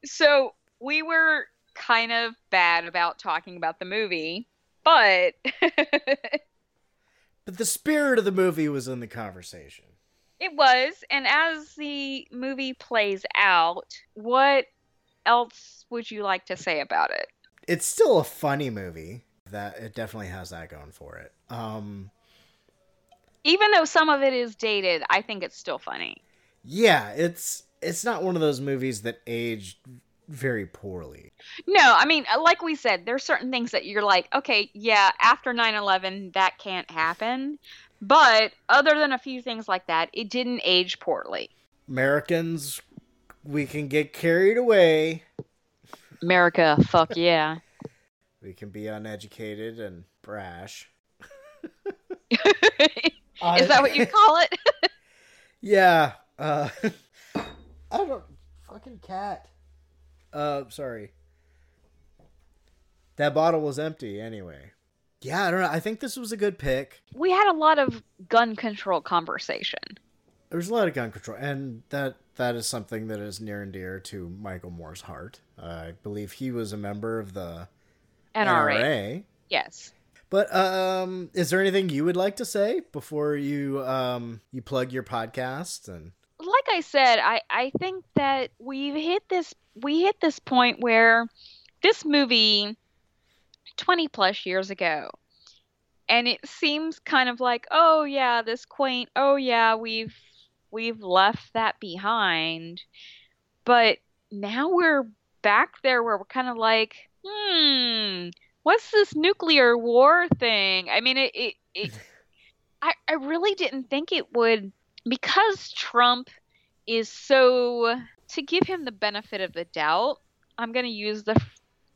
So we were kind of bad about talking about the movie, but But the spirit of the movie was in the conversation. It was, and as the movie plays out, what else would you like to say about it? It's still a funny movie. That it definitely has that going for it. Um Even though some of it is dated, I think it's still funny. yeah, it's it's not one of those movies that aged very poorly. No, I mean, uh, like we said, there's certain things that you're like, okay, yeah, after 9/11 that can't happen. But other than a few things like that, it didn't age poorly. Americans we can get carried away. America, fuck yeah. We can be uneducated and brash. Is that what you call it? Yeah. Uh I don't fucking cat. Uh sorry. That bottle was empty anyway. Yeah, I don't know. I think this was a good pick. we had a lot of gun control conversation. There's a lot of gun control, and that that is something that is near and dear to Michael Moore's heart. I believe he was a member of the NRA. NRA. Yes. But um, is there anything you would like to say before you um you plug your podcast and like I said, I, I think that we've hit this we hit this point where this movie 20 plus years ago and it seems kind of like oh yeah this quaint oh yeah we've we've left that behind but now we're back there where we're kind of like hmm what's this nuclear war thing i mean it it, it I, I really didn't think it would because Trump is so to give him the benefit of the doubt, I'm going to use the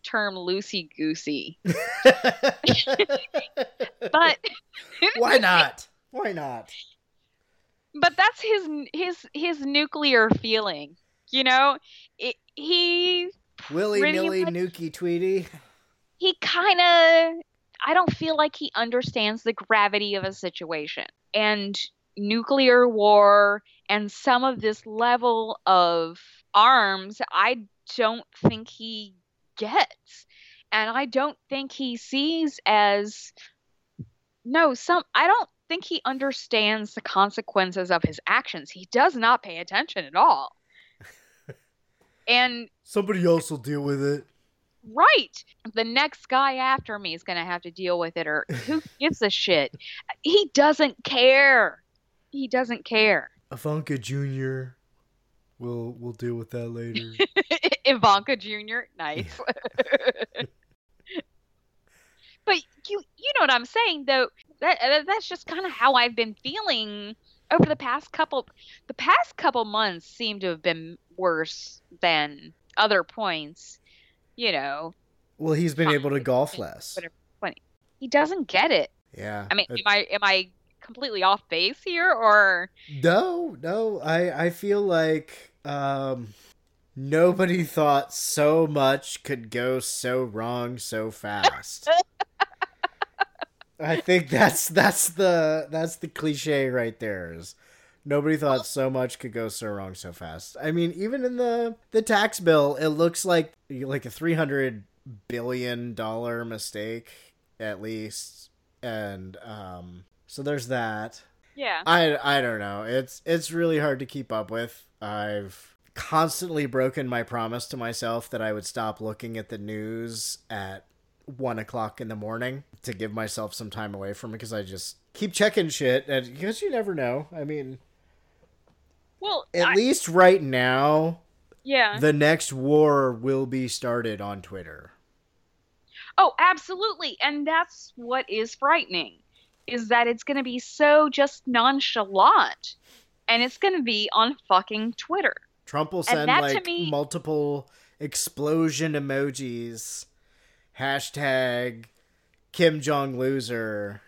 term loosey goosey. but why not? Why not? but that's his his his nuclear feeling. You know, it, he Willy nilly much- nookie Tweety. he kind of I don't feel like he understands the gravity of a situation and nuclear war and some of this level of arms I don't think he gets. And I don't think he sees as no some I don't think he understands the consequences of his actions. He does not pay attention at all and Somebody else will deal with it. Right. The next guy after me is going to have to deal with it, or who gives a shit? He doesn't care. He doesn't care. Ivanka Jr. We'll we'll deal with that later. Ivanka Jr. Nice. but you you know what I'm saying though. That that- that's just kind of how I've been feeling over the past couple the past couple months seem to have been worse than other points. You know, well, he's been able to golf less. He doesn't get it. Yeah. I mean, am I am I completely off base here, or No, no. I I feel like um nobody thought so much could go so wrong so fast. I think that's that's the that's the cliche right there is nobody thought so much could go so wrong so fast. I mean, even in the the tax bill, it looks like like a 300 billion dollar mistake at least. And um so there's that. yeah? I I don't know. It's it's really hard to keep up with. I've constantly broken my promise to myself that I would stop looking at the news at one o'clock in the morning to give myself some time away from it because I just keep checking shit and because you never know. I mean, well, at I- least right now, yeah. the next war will be started on Twitter. oh, absolutely, and that's what is frightening, is that it's going to be so just nonchalant, and it's going to be on fucking Twitter. Trump will send like me- multiple explosion emojis, hashtag Kim Jong loser,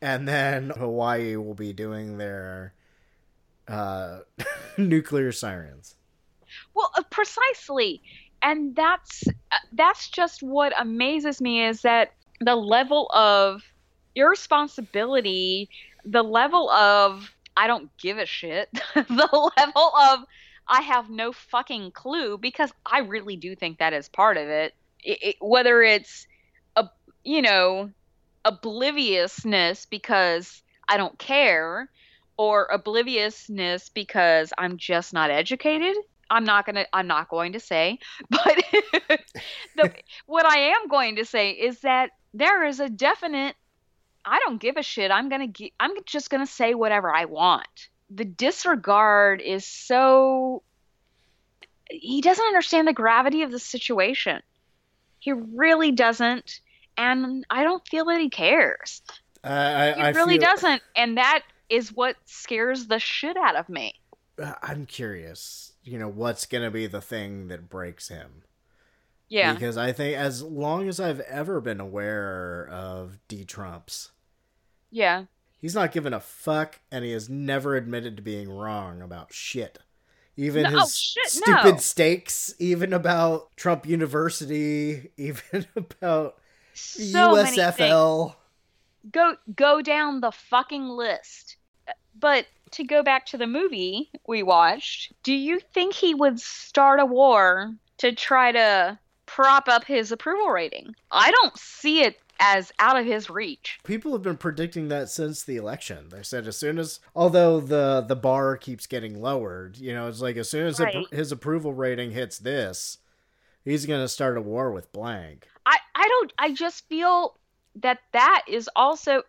and then Hawaii will be doing their uh, nuclear sirens. Well, uh, precisely, and that's uh, that's just what amazes me is that the level of irresponsibility, the level of I don't give a shit, the level of I have no fucking clue because I really do think that is part of it. It, whether it's a you know obliviousness because I don't care or obliviousness because I'm just not educated. I'm not gonna. I'm not going to say, but the, what I am going to say is that there is a definite. I don't give a shit. I'm gonna. gi- I'm just gonna say whatever I want. The disregard is so. He doesn't understand the gravity of the situation. He really doesn't, and I don't feel that he cares. I, I, He I really feel- doesn't, and that is what scares the shit out of me. Uh, I'm curious. You know, what's gonna be the thing that breaks him? Yeah. Because I think as long as I've ever been aware of D Trumps, Yeah. he's not given a fuck, and he has never admitted to being wrong about shit. Even No, his shit, stupid no. stakes, even about Trump University, even about So USFL. Go go down the fucking list. But to go back to the movie we watched, do you think he would start a war to try to prop up his approval rating? I don't see it as out of his reach. People have been predicting that since the election. They said as soon as, although the the bar keeps getting lowered, you know, it's like as soon as Right. appro- his approval rating hits this, he's gonna start a war with blank. I, I don't I just feel that that is also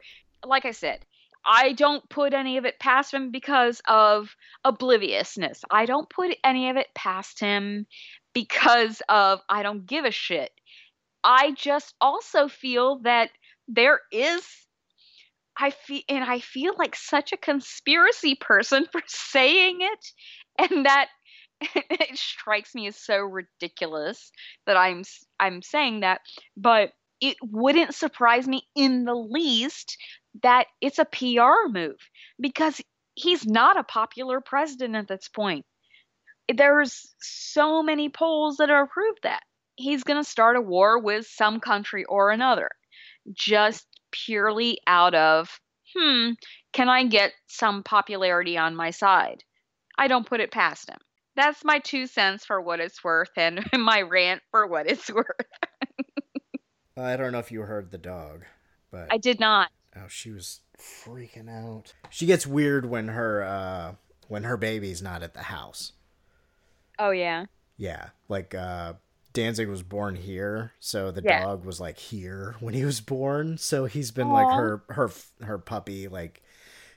like I said I don't put any of it past him because of obliviousness. I don't put any of it past him because of I don't give a shit. I just also feel that there is I feel and I feel like such a conspiracy person for saying it and that it strikes me as so ridiculous that I'm I'm saying that, but it wouldn't surprise me in the least that it's a PR move because he's not a popular president at this point. There's so many polls that are proved that he's going to start a war with some country or another just purely out of hmm can I get some popularity on my side? I don't put it past him. That's my two cents for what it's worth and my rant for what it's worth. I don't know if you heard the dog, but I did not. Oh, she was freaking out. She gets weird when her uh when her baby's not at the house. Oh yeah. Yeah, like uh Danzig was born here, so the Yeah. dog was like here when he was born. So he's been like her her her puppy like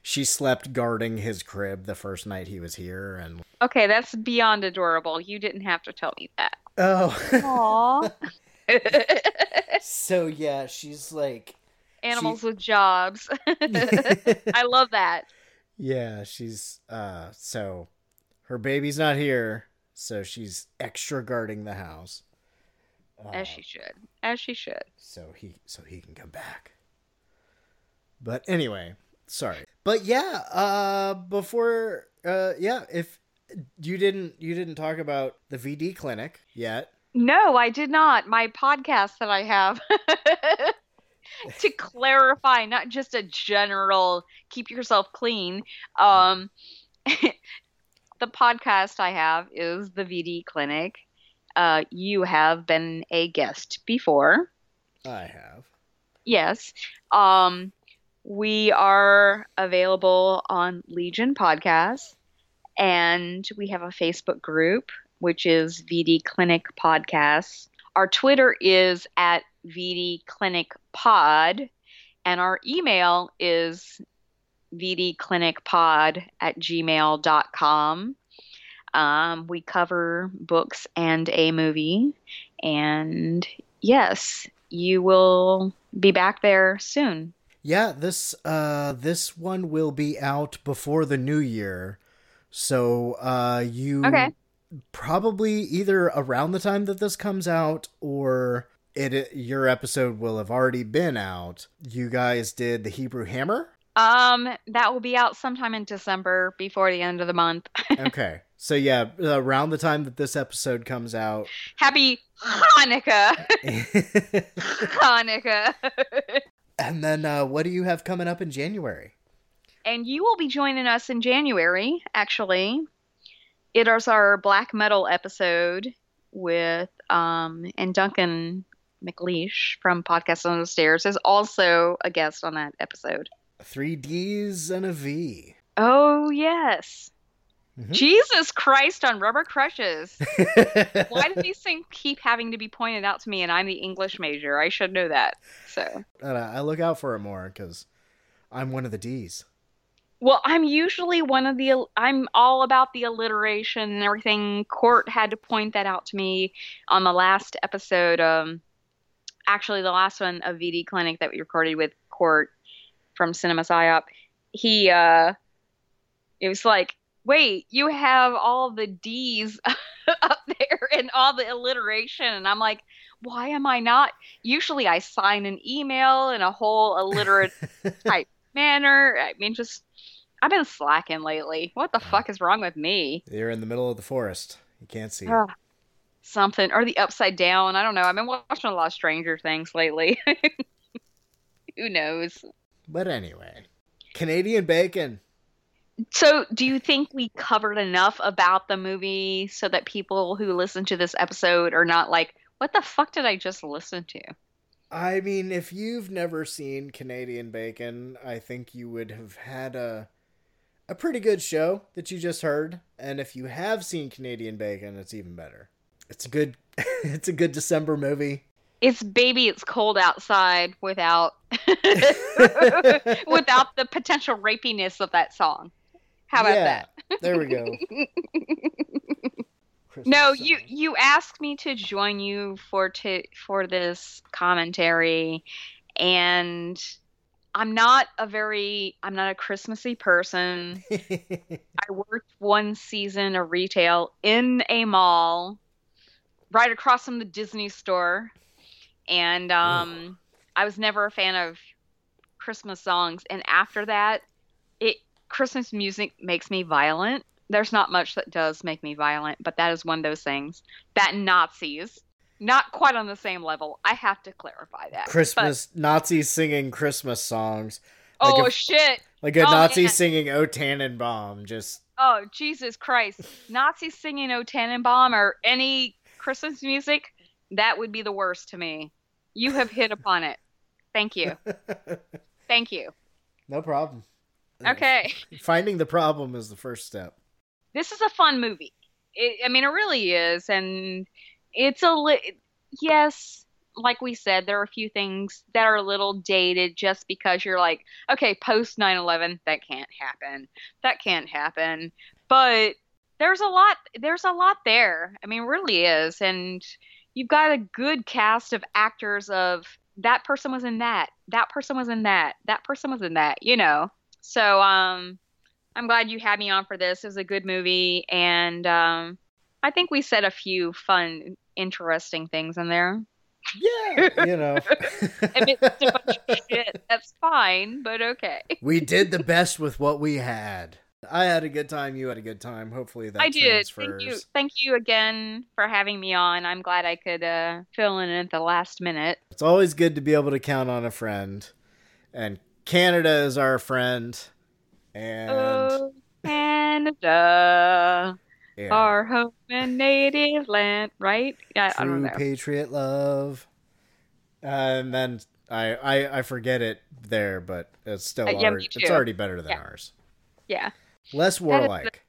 she slept guarding his crib the first night he was here and Okay, that's beyond adorable. You didn't have to tell me that. oh so yeah, she's like Animals with jobs. I love that. Yeah, she's uh so her baby's not here, so she's extra guarding the house. As she should. As she should. So he so he can come back. But anyway, sorry. But yeah, uh before uh yeah, if you didn't you didn't talk about the VD clinic yet. No, I did not. My podcast that I have. to clarify, not just a general keep yourself clean. Um, the podcast I have is the VD Clinic. Uh, you have been a guest before. I have. Yes. Um, we are available on Legion Podcasts, and we have a Facebook group, which is VD Clinic Podcasts. Our Twitter is at VD Clinic Pod, and our email is vdclinicpod at gmail.com. Um, we cover books and a movie, and yes, you will be back there soon. Yeah, this uh this one will be out before the new year. So uh you Okay. probably either around the time that this comes out or it your episode will have already been out. You guys did the Hebrew Hammer? Um, that will be out sometime in December before the end of the month. Okay. So yeah, around the time that this episode comes out, Happy Hanukkah! Hanukkah! and then uh what do you have coming up in January? and you will be joining us in January, actually. It is our black metal episode with um and Duncan McLeish from Podcast on the Stairs is also a guest on that episode. Three D's and a V. Oh yes. Mhm. Jesus Christ on rubber crutches. Why do these things keep having to be pointed out to me and I'm the English major? I should know that. So And I I look out for it more because I'm one of the D's. Well, I'm usually one of the. I'm all about the alliteration and everything. Court had to point that out to me on the last episode. Um, actually, the last one of VD Clinic that we recorded with Court from Cinema Psyop. He, uh, it was like, wait, you have all the D's up there and all the alliteration, and I'm like, why am I not? Usually, I sign an email in a whole alliterate type manner. I mean, just I've been slacking lately. What the fuck is wrong with me? You're in the middle of the forest. You can't see. Ugh. Something or the upside down. I don't know. I've been watching a lot of Stranger Things lately. Who knows? But anyway, Canadian bacon. So, do you think we covered enough about the movie so that people who listen to this episode are not like, "What the fuck did I just listen to?" I mean, if you've never seen Canadian Bacon, I think you would have had a a pretty good show that you just heard. And if you have seen Canadian Bacon, it's even better. It's a good it's a good December movie. It's baby, it's cold outside without without the potential rapiness of that song. How about Yeah, that? there we go. No, you you asked me to join you for to for this commentary, and I'm not a very I'm not a Christmassy person. I worked one season of retail in a mall, right across from the Disney store, and um, I was never a fan of Christmas songs. And after that, Christmas music makes me violent. There's not much that does make me violent, but that is one of those things. That Nazis, not quite on the same level. I have to clarify that. Christmas Nazis singing Christmas songs. But, oh a, shit! Like a Oh, Nazi man. singing O Tannenbaum. Just Oh Jesus Christ! Nazis singing "O Tannenbaum" or any Christmas music, that would be the worst to me. You have hit upon it. Thank you. Thank you. no problem. Okay. Finding the problem is the first step. this is a fun movie. It, I mean, it really is, and it's a li- yes. Like we said, there are a few things that are a little dated just because you're like, okay, post 9/11, that can't happen. That can't happen. But there's a lot. There's a lot there. I mean, it really is, and you've got a good cast of actors. Of that person was in that. That person was in that. That person was in that. You know. So um, I'm glad you had me on for this. It was a good movie, and um, I think we said a few fun, interesting things in there. Yeah, you know. if it's a bunch of shit, that's fine, but okay. we did the best with what we had. I had a good time. You had a good time. Hopefully that I did. transfers. Thank you. Thank you again for having me on. I'm glad I could uh, fill in at the last minute. It's always good to be able to count on a friend, and Canada is our friend. And Oh, Canada, Yeah. our home and native land, right? Yeah, I don't know. patriot love. Uh, and then I, I I forget it there, but it's still Uh, yeah, already, it's already better than Yeah. ours. Yeah. Less That warlike.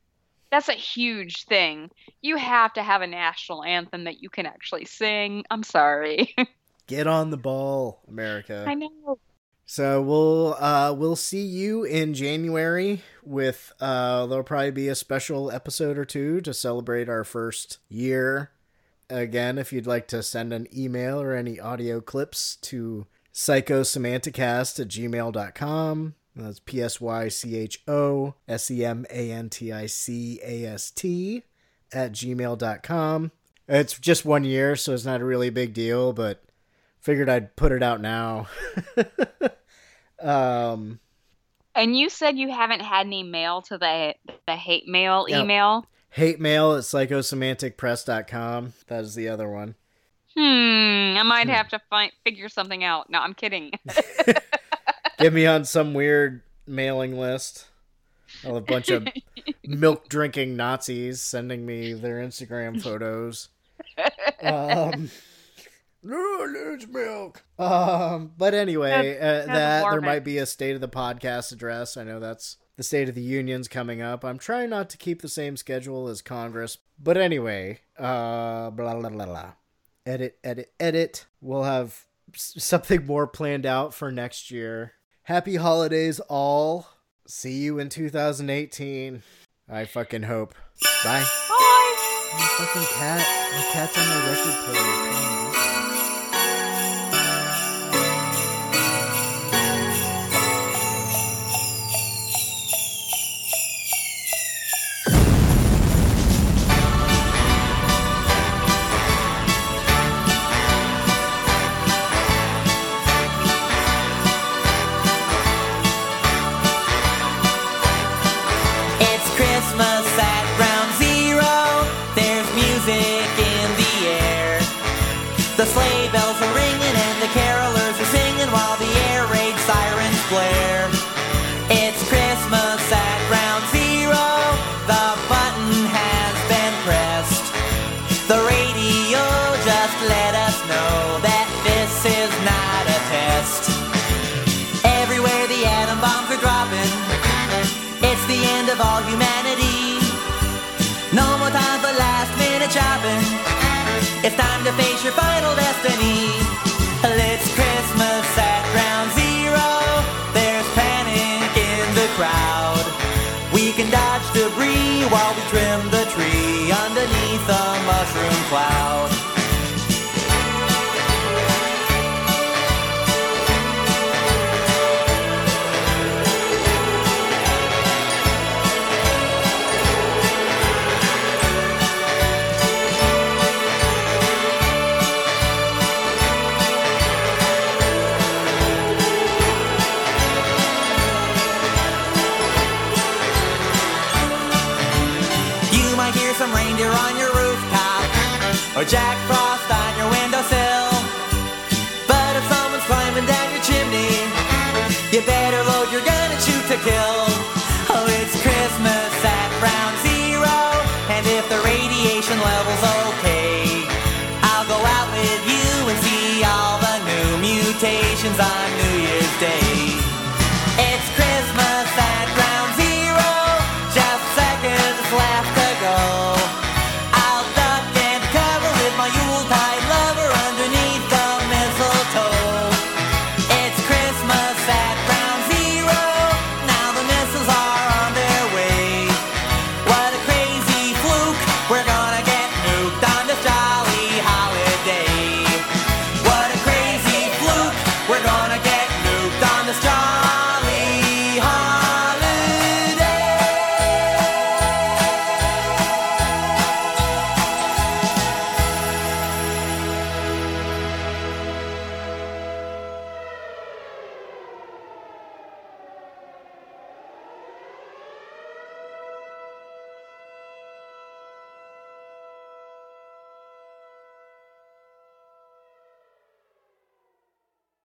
That's a huge thing. You have to have a national anthem that you can actually sing. I'm sorry. Get on the ball, America. I know. So we'll uh we'll see you in January with uh there'll probably be a special episode or two to celebrate our first year. Again, if you'd like to send an email or any audio clips to psychosemanticast at gmail.com. That's P S Y C H O S E M A N T I C A S T at gmail.com. It's just one year, so it's not a really big deal, but figured I'd put it out now. um, And you said you haven't had any mail to the the hate mail Yeah. email. hate mail at psychosemanticpress.com. That is the other one. Hmm, I might have to find figure something out. No, I'm kidding. Get me on some weird mailing list. I'll have a bunch of milk drinking Nazis sending me their Instagram photos. Um, No, it's milk. Um, but anyway, That's- uh, that's that there might be a state of the podcast address. I know that's the state of the union's coming up. I'm trying not to keep the same schedule as Congress, but anyway, uh, blah blah blah blah. Edit, edit, edit. We'll have something more planned out for next year. Happy holidays, all. See you in 2018. I fucking hope. Bye. Bye. My fucking cat. My cat's on my record player. To face your or Jack Frost